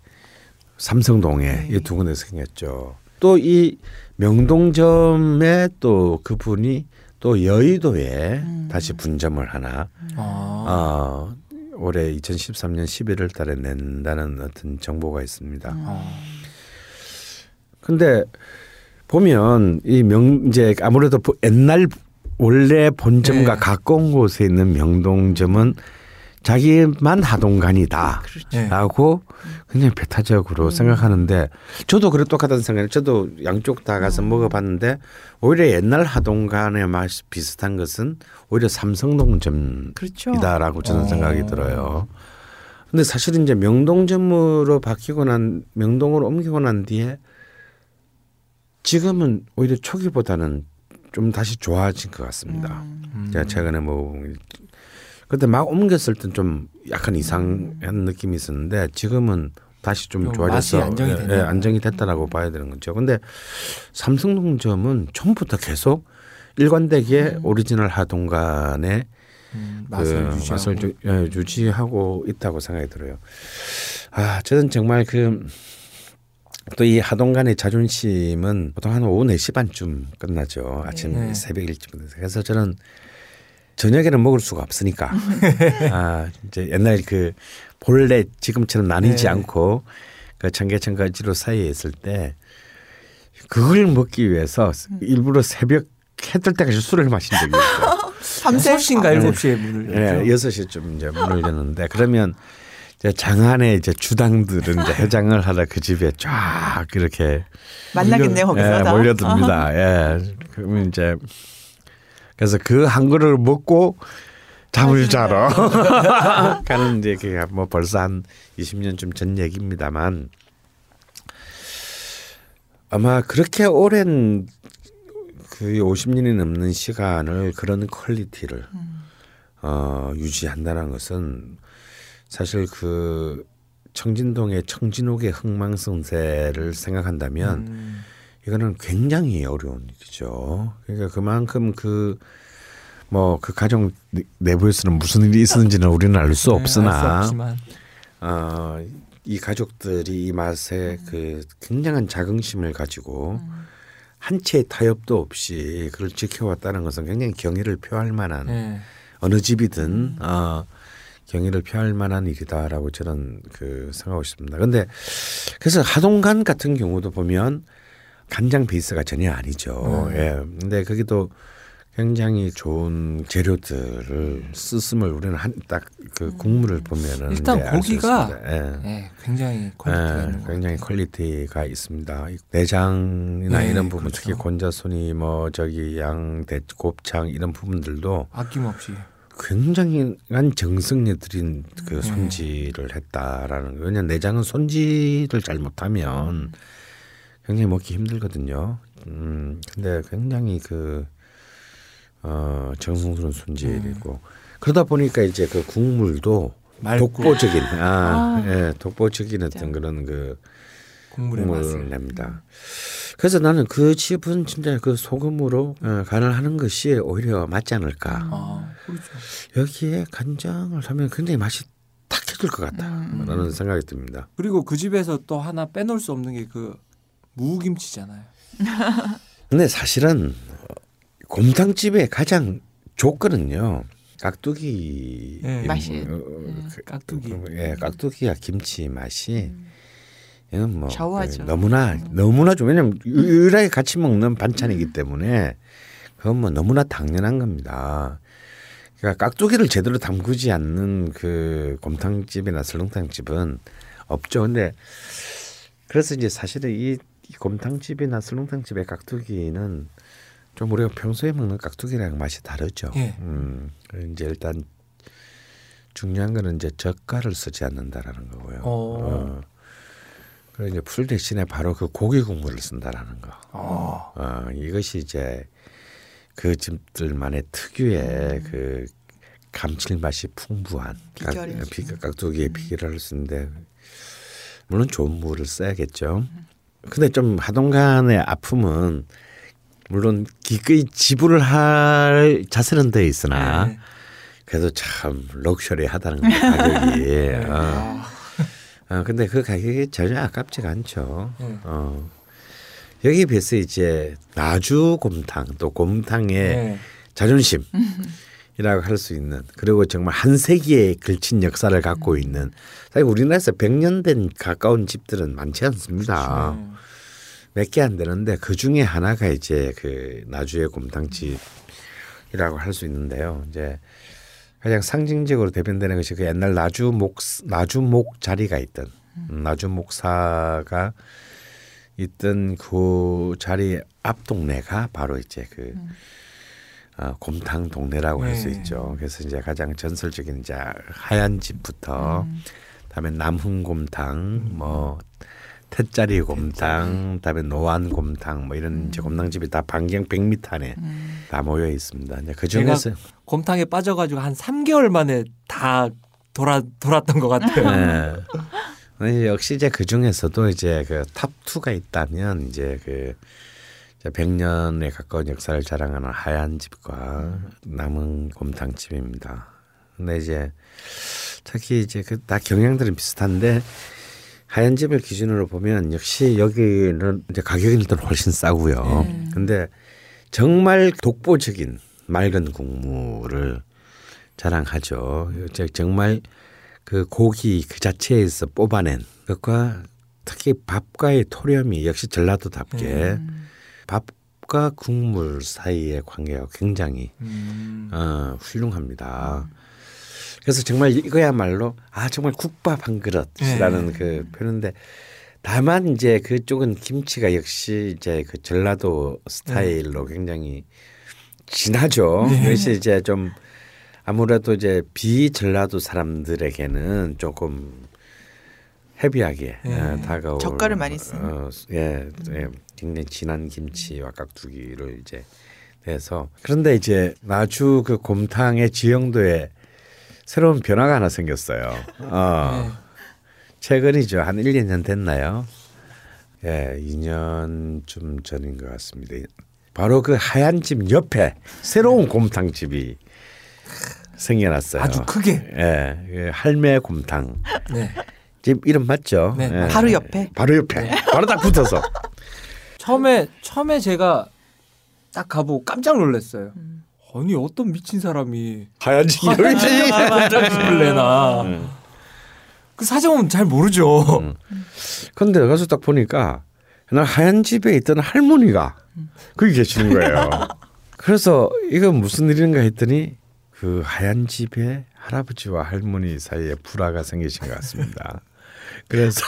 삼성동에 네. 이두 군데서 생겼죠. 또 이 명동점에 또 그분이 또 여의도에 음. 다시 분점을 하나 아, 어, 올해 2013년 11월 달에 낸다는 어떤 정보가 있습니다. 아. 근데 보면 이 명 이제 아무래도 보- 옛날 원래 본점과 네. 가까운 곳에 있는 명동점은 자기만 하동간이다. 네. 라고 굉장히 배타적으로 생각하는데 저도 그래 똑같은 생각을 저도 양쪽 다 가서 먹어봤는데 오히려 옛날 하동간의 맛이 비슷한 것은 오히려 삼성동점이다라고 그렇죠. 저는 생각이 들어요. 근데 사실 이제 명동점으로 바뀌고 난 명동으로 옮기고 난 뒤에 지금은 오히려 초기보다는 좀 다시 좋아진 것 같습니다. 음. 제가 최근에 뭐 그때 막 옮겼을 땐 좀 약간 이상한 느낌이 있었는데 지금은 다시 좀좀 좋아져서 맛이 안정이 예. 예, 안정이 됐다라고 봐야 되는 거죠. 근데 삼성동점은 처음부터 계속 일관되게 오리지널 하동관의 음, 그 맛을 유지하고 맛을 유, 예, 유지하고 있다고 생각이 들어요. 아, 저는 정말 그 또 이 하동관의 자존심은 보통 한 오후 4시 반쯤 끝나죠. 아침 네. 새벽 일찍부터. 그래서 저는 저녁에는 먹을 수가 없으니까 [laughs] 아, 이제 옛날 그 본래 지금처럼 나뉘지 네. 않고 그 청계천까지로 사이에 있을 때 그걸 먹기 위해서 일부러 새벽 해뜰 때까지 술을 마신 적이 있어요. 밤새 6시인가 7시에 문을 열죠. 예, 여섯 시쯤 이제 문을 여는데 그러면 이제 장안에 이제 주당들은 이제 해장을 하다 그 집에 쫙 이렇게 만나겠네요 거기서. 예, 다. 몰려듭니다. 예. 그러면 이제 그래서 그 한 그릇을 먹고 잠을 자러 [laughs] 가는 이제 그게 뭐 벌써 한 20년쯤 전 얘기입니다만 아마 그렇게 오랜 그 50년이 넘는 시간을 그런 quality를 어, 유지한다는 것은 사실 그 청진동의 청진옥의 흥망성쇠를 생각한다면 음, 이거는 굉장히 어려운 일이죠. 그러니까 그만큼 그 뭐 그 가정 내- 내부에서는 무슨 일이 있었는지는 우리는 알수 네, 없으나 알수 어, 이 가족들이 이 맛에 그 굉장한 자긍심을 가지고 한 채의 타협도 없이 그걸 지켜왔다는 것은 굉장히 경의를 표할 만한 네. 어느 집이든 어, 경의를 표할 만한 일이다라고 저는 그 생각하고 있습니다. 근데 그래서 하동간 같은 경우도 보면 간장 베이스가 전혀 아니죠. 예. 근데 거기도 굉장히 좋은 재료들을 쓰음을 우리는 한 딱 그 국물을 보면은 일단 알수 고기가. 예. 네, 굉장히 quality가 예, 굉장히. quality가 있습니다. 이 내장이나 네, 이런 부분, 그렇죠. 특히 곤자소니 뭐 저기 양, 대, 곱창 이런 부분들도 아낌없이 굉장한 정성에 들인 네. 그 손질을 했다라는 거. 왜냐 면 내장은 손질을 잘못하면 굉장히 먹기 힘들거든요. 음, 근데 굉장히 그 어, 정성스러운 손질이고 그러다 보니까 이제 그 국물도 맑고. 독보적인 아, 예, 독보적인 어떤 그런 그 국물의 국물을 맛을 냅니다. 그래서 나는 그 집은 진짜 그 소금으로 어, 간을 하는 것이 오히려 맞지 않을까. 아, 그렇죠. 여기에 간장을 하면 굉장히 맛이 탁해질 것 같다라는 생각이 듭니다. 그리고 그 집에서 또 하나 빼놓을 수 없는 게 그 무김치잖아요. [laughs] 근데 사실은 어, 곰탕집의 가장 조건은요. 깍두기 네. 맛이. 어, 어, 그- 깍두기. 예, 깍두기와 김치 맛이 이건 뭐 좌우하죠. 너무나 너무나 좀 왜냐면 유일하게 같이 먹는 반찬이기 때문에 그건 뭐 너무나 당연한 겁니다. 그러니까 깍두기를 제대로 담그지 않는 그 곰탕집이나 설렁탕집은 없죠. 근데 그래서 이제 사실은 이, 이 곰탕집이나 설렁탕집의 깍두기는 좀 우리가 평소에 먹는 깍두기랑 맛이 다르죠. 예. 음, 이제 일단 중요한 거는 이제 젓갈을 쓰지 않는다라는 거고요. 어. 어. 그리고 이제 풀 대신에 바로 그 고기 국물을 쓴다라는 거. 아, 어, 이것이 이제 그 집들만의 특유의 그 감칠맛이 풍부한 깍- 비결이죠. 비- 깍두기의 비결을 할수 있는데 물론 좋은 물을 써야겠죠. 근데 좀 하동간의 아픔은 물론 기꺼이 지불을 할 자세는 돼 있으나 네. 그래도 참 럭셔리하다는 거예요 가격이. [laughs] 어. 아, 어, 근데 그 가격이 전혀 아깝지가 않죠. 네. 어. 여기에 비해서 이제 나주 곰탕 또 곰탕의 네. 자존심 이라고 [laughs] 할 수 있는 그리고 정말 한 세기에 걸친 역사를 갖고 있는 사실 우리나라에서 100년 된 가까운 집들은 많지 않습니다. 네. 몇개 안 되는데 그 중에 하나가 이제 그 나주의 곰탕집이라고 할 수 있는데요. 이제 가장 상징적으로 대변되는 것이 그 옛날 나주목 나주목 자리가 있던 음, 나주목사가 있던 그 자리 앞 동네가 바로 이제 그 어, 곰탕 동네라고 할수 네. 있죠. 그래서 이제 가장 전설적인 이제 하얀 집부터 다음에 남훈곰탕 뭐 태짜리 곰탕, 그다음에 노안 곰탕 뭐 이런 이제 곰탕집이 다 반경 100m 안에 다 모여 있습니다. 이제 그 중에서 곰탕에 빠져가지고 한 3개월 만에 다 돌아 돌았던 것 같아요. 네. 역시 이제 그 중에서도 이제 그탑 2가 있다면 이제 그 이제 100년에 가까운 역사를 자랑하는 하얀 집과 남은 곰탕집입니다. 근데 이제 특히 이제 그 다 경향들은 비슷한데 하얀 집을 기준으로 보면 역시 여기는 이제 가격은 일단 훨씬 싸고요. 근데 정말 독보적인 맑은 국물을 자랑하죠. 정말 그 고기 그 자체에서 뽑아낸 것과 특히 밥과의 토렴이 역시 전라도답게 밥과 국물 사이의 관계가 굉장히 음. 어, 훌륭합니다. 그래서 정말 이거야말로 아 정말 국밥 한 그릇이라는 그 표현인데 다만 이제 그쪽은 김치가 역시 이제 그 전라도 스타일로 굉장히 진하죠. 그래서 이제 좀 아무래도 이제 비전라도 사람들에게는 조금 헤비하게 어, 다가올 젓갈을 많이 쓴. 어, 예, 예, 굉장히 진한 김치와 깍두기를 이제 해서. 그런데 이제 나주 그 곰탕의 지형도에 새로운 변화가 하나 생겼어요. 어. 최근이죠. 한 1, 2년 됐나요? 예, 2년쯤 전인 것 같습니다. 바로 그 하얀 집 옆에 새로운 곰탕집이 생겨났어요. 아주 크게. 예, 그 할매 곰탕. 네. 집 이름 맞죠? 네, 예. 바로 옆에. 바로 옆에. 바로 딱 붙어서. 처음에 처음에 제가 딱 가보고 깜짝 놀랐어요. 아니 어떤 미친 사람이 하얀. 집에 곰탕집을 내나. 그 사정은 잘 모르죠. 근데 가서 딱 보니까 나 하얀 집에 있던 할머니가 거기 계시는 거예요. [laughs] 그래서 이건 무슨 일인가 했더니 그 하얀 집에 할아버지와 할머니 사이에 불화가 생기신 것 같습니다. 그래서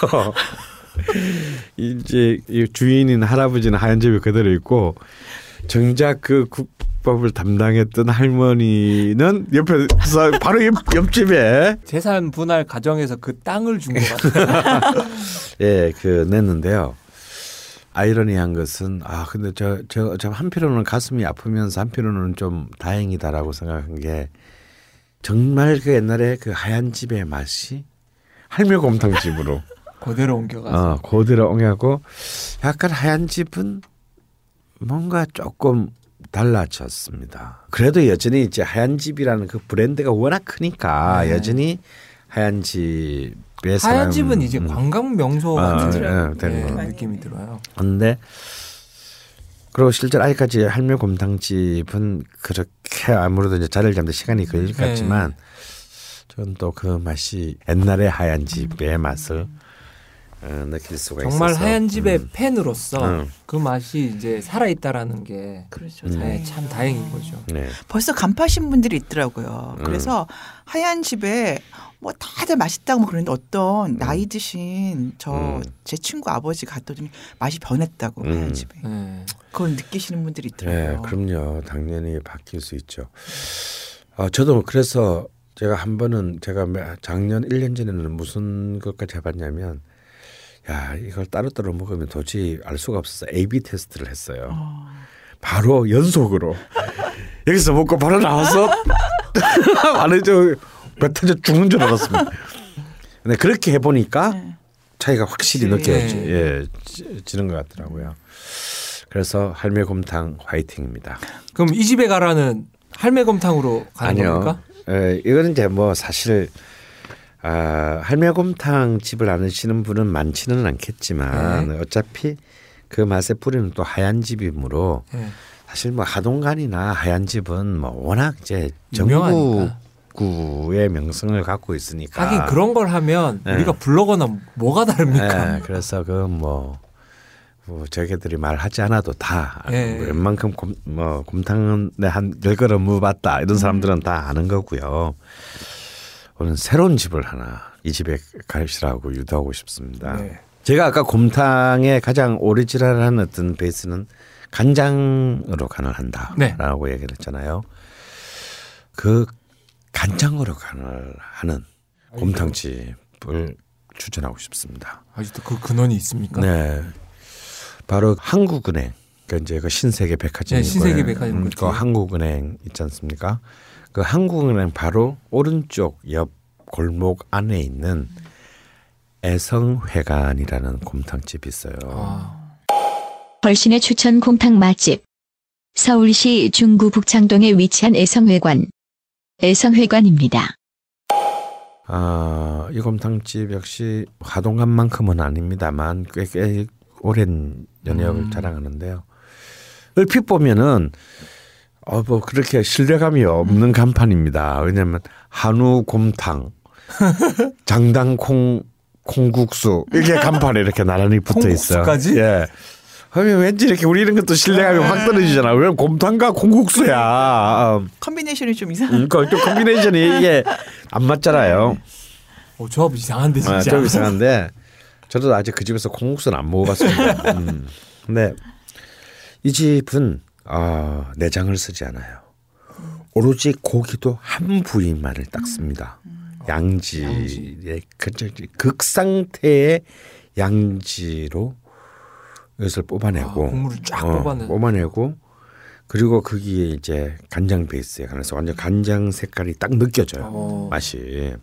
[laughs] 이제 이 주인인 할아버지는 하얀 집에 그대로 있고 정작 그 국 밥을 담당했던 할머니는 옆에서 바로 옆, 옆집에 재산 분할 과정에서 그 땅을 준 것 같아요. [laughs] 예, 그 냈는데요. 아이러니한 것은 아 근데 저저 한편으로는 가슴이 아프면서 한편으로는 좀 다행이다라고 생각한 게 정말 그 옛날에 그 하얀 집의 맛이 할매 곰탕 집으로 [laughs] 그대로 옮겨가서. 어, 그대로 옹하고 약간 하얀 집은 뭔가 조금 달라졌습니다. 그래도 여전히 이제 하얀 집이라는 그 브랜드가 워낙 크니까 네. 여전히 하얀 집의 하얀 집은 이제 음. 관광 명소 아, 같은 예, 네, 거. 느낌이 들어요. 근데 그리고 실제로 아직까지 할매 곰탕집은 그렇게 아무래도 이제 자리를 잡는 데 시간이 걸릴 것 네. 같지만 저는 또 그 맛이 옛날의 하얀 집의 맛을 어, 느낄 수가 정말 있어서 하얀 집의 음. 팬으로서 음. 그 맛이 이제 살아 있다라는 게 그렇죠. 음. 네, 참 다행인 거죠. 네. 벌써 간파신 분들이 있더라고요. 음. 그래서 하얀 집에 뭐 다들 맛있다고 뭐 그러는데 어떤 나이 드신 저제 음. 친구 아버지 갔더니 맛이 변했다고 음. 하얀 집에. 네. 그걸 느끼시는 분들이 네, 있더라고요. 그럼요. 당연히 바뀔 수 있죠. 어, 저도 그래서 제가 한 번은 제가 매- 작년 1년 전에는 무슨 것까지 해봤냐면 야 이걸 따로따로 먹으면 도저히 알 수가 없어서 A/B 테스트를 했어요. 바로 연속으로 여기서 먹고 바로 나와서 안에 저배 터져 죽는 줄 알았습니다. 근데 그렇게 해보니까 네. 차이가 확실히. 느껴지, 예, 지- 지는 것 같더라고요. 그래서 할매곰탕 화이팅입니다. 그럼 이 집에 가라는 할매곰탕으로 가는 아니요. 겁니까? 에, 이거는 이제 뭐 사실 아, 할매곰탕 집을 아시는 분은 많지는 않겠지만 네. 어차피 그 맛의 뿌리는 또 하얀 집이므로 네. 사실 뭐 하동간이나 하얀 집은 뭐 워낙 이제. 전국구의 명성을 갖고 있으니까 하긴 그런 걸 하면 네. 우리가 불러거나 뭐가 다릅니까? 예, 그래서 그뭐 뭐 저게들이 말하지 않아도 다 예. 웬만큼 곰, 뭐 곰탕은 내한열 그릇 먹어봤다 이런 사람들은 다 아는 거고요. 오늘 새로운 집을 하나 이 집에 가시라고 유도하고 싶습니다. 네. 제가 아까 곰탕의 가장 오리지널한 어떤 베이스는 간장으로 간을 한다라고 네. 얘기를 했잖아요. 그 간장으로 간을 하는 곰탕집을 추천하고 싶습니다. 아직도 그 근원이 있습니까? 네, 바로 한국은행. 그 이제 그 신세계 백화점. 네, 신세계 백화점 그 그치. 한국은행 있지 않습니까? 그 한국은행 바로 오른쪽 옆 골목 안에 있는 애성회관이라는 곰탕집이 있어요. 아, 벌신의 추천 곰탕 맛집. 서울시 중구 북창동에 위치한 애성회관. 애성회관입니다. 아, 이 곰탕집 역시 하동간만큼은 아닙니다만 꽤, 꽤 오랜 연역을 음. 자랑하는데요. 얼핏 보면은 어, 뭐 그렇게 신뢰감이 없는 간판입니다. 왜냐하면 한우 곰탕, [laughs] 장단콩 콩국수 이게 간판에 이렇게 나란히 붙어 있어요. 콩국수까지? 예. 하면 왠지 이렇게 우리 이런 것도 신뢰감이 확 떨어지잖아. 왜 곰탕과 콩국수야? combination이 좀 이상. 음, 그 combination이 이게 안 맞잖아요. 어, 조합 이상한데 진짜. 아, 좀 이상한데 저도 아직 그 집에서 콩국수는 안 먹어봤습니다. [laughs] 음. 근데 이 집은 아, 내장을 쓰지 않아요. 오로지 고기도 한 부위만을 딱 씁니다. 양지의 그 극상태의 양지로 이것을 뽑아내고 아, 국물을 쫙 어, 뽑아내. 뽑아내고 그리고 거기에 이제 간장 베이스에 관해서 완전 간장 색깔이 딱 느껴져요 어. 맛이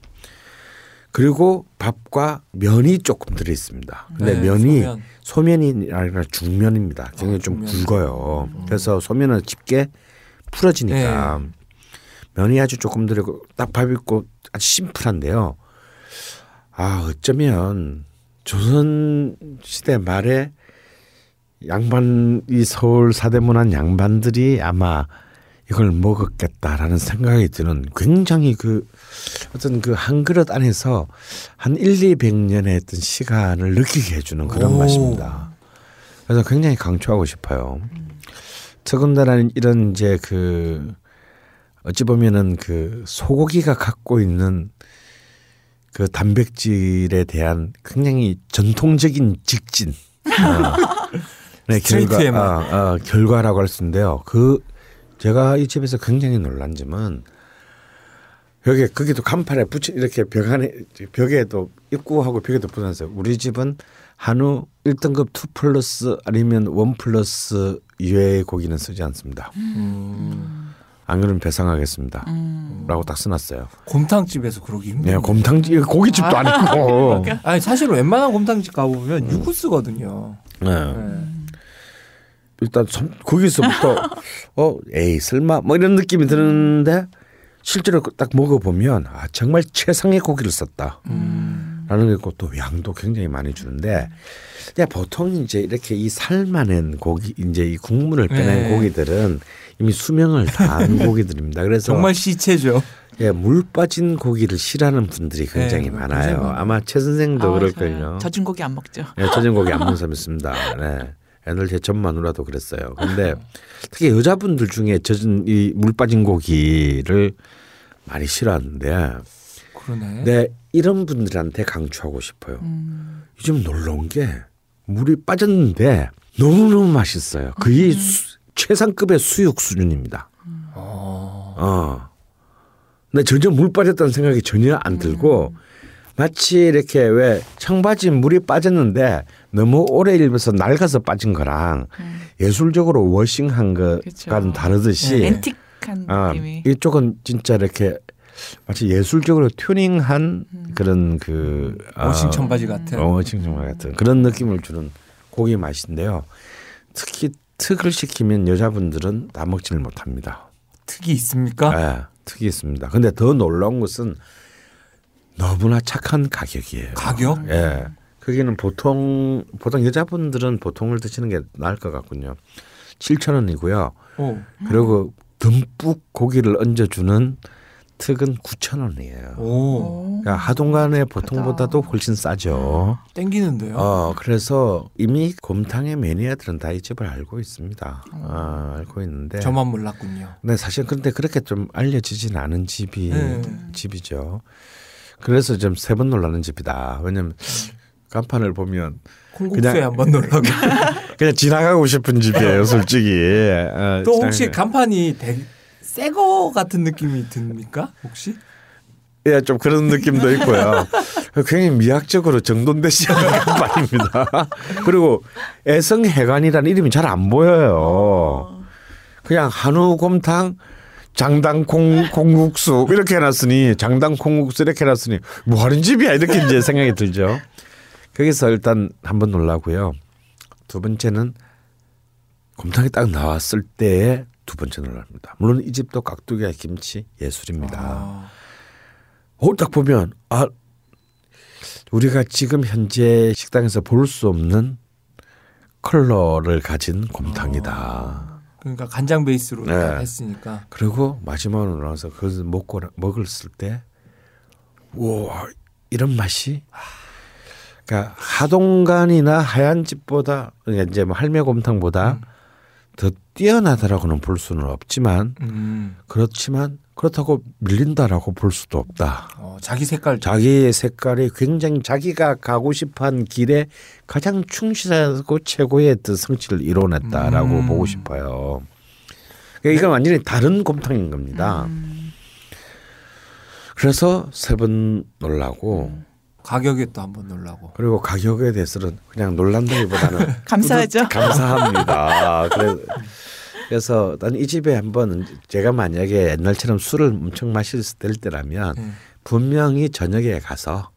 그리고 밥과 면이 조금 들어 있습니다. 근데 네, 면이 소면. 소면이 아니라 중면입니다. 굉장히 아, 좀. 굵어요. 그래서 소면은 집게 풀어지니까 네. 면이 아주 조금 들고 딱 밥 있고 아주 심플한데요. 아 어쩌면 조선 시대 말에 양반 이 서울 사대문안 양반들이 아마 이걸 먹었겠다라는 생각이 드는 굉장히 그 어떤 그 한 그릇 안에서 한 1, 200년의 어떤 시간을 느끼게 해주는 그런 오. 맛입니다. 그래서 굉장히 강추하고 싶어요. 더군다나 이런 이제 그 어찌 보면은 그 소고기가 갖고 있는 그 단백질에 대한 굉장히 전통적인 직진. 어. [laughs] 네, 결과, 맛. 어, 어, 결과라고 할 수 있는데요. 그 제가 이 집에서 굉장히 놀란 점은 벽에 거기도 간판에 붙여 이렇게 벽 안에 벽에도 입구하고 벽에도 붙어놨어요. 우리 집은 한우 1등급 2 플러스 아니면 1 플러스 이외의 고기는 쓰지 않습니다. 음, 안 그러면 배상하겠습니다. 라고 딱 써놨어요. 곰탕집에서 그러기 힘들어. 네, 곰탕집 고깃집도 아니고. [laughs] 아니 사실 웬만한 곰탕집 가보면 유쿠스거든요. 네. 네. 일단 선- 거기서부터 [laughs] 어 에이 설마 뭐 이런 느낌이 드는데 실제로 딱 먹어보면 아 정말 최상의 고기를 썼다. 라는 게 있고 또 양도 굉장히 많이 주는데 야 보통 이제 이렇게 이 살만한 고기 이제 이 국물을 빼낸 네. 고기들은 이미 수명을 다한 [laughs] 고기들입니다. 그래서 정말 시체죠. 예, 물 빠진 고기를 싫어하는 분들이 굉장히 네, 많아요. 아마 최 선생도 아, 그럴걸요. 맞아요. 젖은 고기 안 먹죠. 예, 젖은 고기 안 먹는 사람 [laughs] 있습니다. 네. 옛날 제전 마누라도 그랬어요. 근데 특히 여자분들 중에 젖은 이 물 빠진 고기를 많이 싫어하는데 그러네. 네, 이런 분들한테 강추하고 싶어요. 음. 요즘 놀라운 게 물이 빠졌는데 너무너무 맛있어요. 거의 수- 최상급의 수육 수준입니다. 어. 어. 근데 전혀 물 빠졌다는 생각이 전혀 안 들고 마치 이렇게 왜 청바지 물이 빠졌는데 너무 오래 입어서 낡아서 빠진 거랑 예술적으로 워싱한 것과는. 다르듯이 네. 앤틱한 아, 느낌이. 이쪽은 진짜 이렇게 마치 예술적으로 튜닝한 그런 그 어, 워싱 청바지 같은. 어, 워싱 청바지 같은 그런 느낌을 주는 고기 맛인데요. 특히 특을 시키면 여자분들은 다 먹지를 못합니다. 특이 있습니까? 예, 특이 있습니다. 근데 더 놀라운 것은 너무나 착한 가격이에요. 가격? 예. 거기는 보통 보통 여자분들은 보통을 드시는 게 나을 것 같군요. 7천 원이고요. 어. 그리고 듬뿍 고기를 얹어주는 특은 9천 원이에요. 오 그러니까 하동간의 크다. 보통보다도 훨씬 싸죠. 땡기는데요. 어 그래서 이미 곰탕의 매니아들은 다 이 집을 알고 있습니다. 아, 알고 있는데. 저만 몰랐군요. 네 사실 근데 그렇게 좀 알려지진 않은 집이 네. 집이죠. 그래서 좀 세 번 놀라는 집이다. 왜냐면 간판을 보면 콩국수에 그냥- 한번 놀라고. [laughs] 그냥 지나가고 싶은 집이에요, 솔직히. 어, 또 혹시 간판이 새거 같은 느낌이 듭니까? 혹시? 예, 좀 그런 느낌도 있고요. 굉장히 미학적으로 정돈되지 않은 간판입니다. 그리고 애성해관이라는 이름이 잘 안 보여요. 그냥 한우곰탕, 장당 콩 콩국수 이렇게 해놨으니 장당 콩국수 이렇게 해놨으니 뭐 하는 집이야 이렇게 이제 생각이 들죠. 거기서 일단 한번 놀라고요. 두 번째는 곰탕이 딱 나왔을 때에 두 번째 놀랍니다. 물론 이 집도 깍두기와 김치 예술입니다. 아, 어, 딱 보면 아 우리가 지금 현재 식당에서 볼 수 없는 컬러를 가진 곰탕이다. 그러니까 간장 베이스로 네. 했으니까. 그리고 마지막으로 나와서 그것을 먹고 먹었을 때, 와 이런 맛이. 그러니까 하동간이나 하얀 집보다 그러니까 이제 뭐 할매곰탕보다 더 뛰어나다라고는 볼 수는 없지만 음, 그렇지만 그렇다고 밀린다라고 볼 수도 없다. 어, 자기 색깔. 자기의 색깔이 굉장히 자기가 가고 싶어한 길에 가장 충실하고 최고의 그 성취를 이뤄냈다라고 음. 보고 싶어요. 그러니까 이건 완전히 다른 곰탕인 겁니다. 그래서 세 번 놀라고 가격에 또 한 번 놀라고. 그리고 가격에 대해서는 그냥 놀란다기보다는 [laughs] 감사하죠. 감사합니다. 그래, 그래서 난이 집에 한번 제가 만약에 옛날처럼 술을 엄청 마실 될 때라면 네. 분명히 저녁에 가서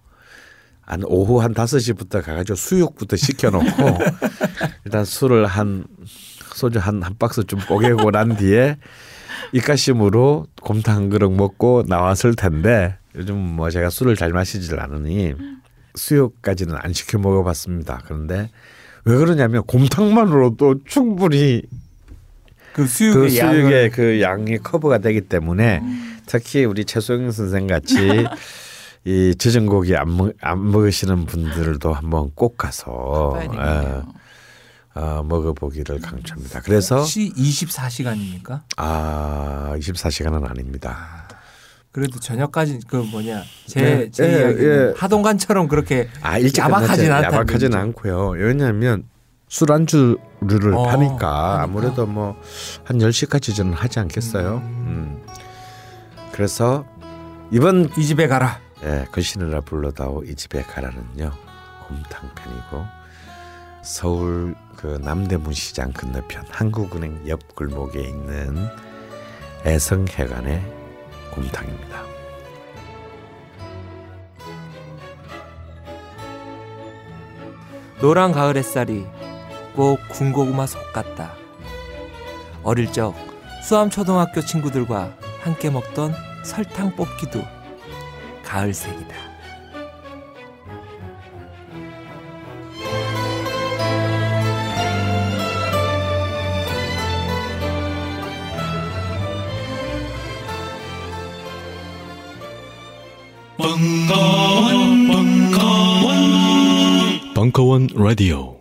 한 오후 한 다섯 시부터 가가지고 수육부터 시켜놓고 [laughs] 일단 술을 한 소주 한 한 박스 좀 뽀개고 난 뒤에 입가심으로 곰탕 한 그릇 먹고 나왔을 텐데 요즘 뭐 제가 술을 잘 마시질 않으니 수육까지는 안 시켜 먹어봤습니다. 그런데 왜 그러냐면 곰탕만으로도 충분히 그그 수육의 양을 수육의 그 양이 커버가 되기 때문에 특히 우리 최소영 선생 같이 [laughs] 이 젖은 고기 안, 먹, 안 먹으시는 분들도 한번 꼭 가서 예. 어, 먹어보기를 강추합니다. 그래서 혹시 24시간입니까? 아 24시간은 아닙니다. 그래도 저녁까지 그 뭐냐 제 네, 제 예, 예. 하동간처럼 그렇게 아 일찍 야박하진 야박하지는 얘기죠. 않고요. 왜냐하면 술안주를 어, 파니까. 아무래도 뭐 한 10시까지 저는 하지 않겠어요. 음. 그래서 이번 이 집에 가라. 예, 거신이라 불러다오 이 집에 가라는요 곰탕편이고 서울 그 남대문 시장 건너편 한국은행 옆 골목에 있는 애성회관의 곰탕입니다. 노란 가을 햇살이 꼭 군고구마 속 같다. 어릴 적 수암 초등학교 친구들과 함께 먹던 설탕 뽑기도 가을색이다. 벙커원, 벙커원, 벙커원 라디오.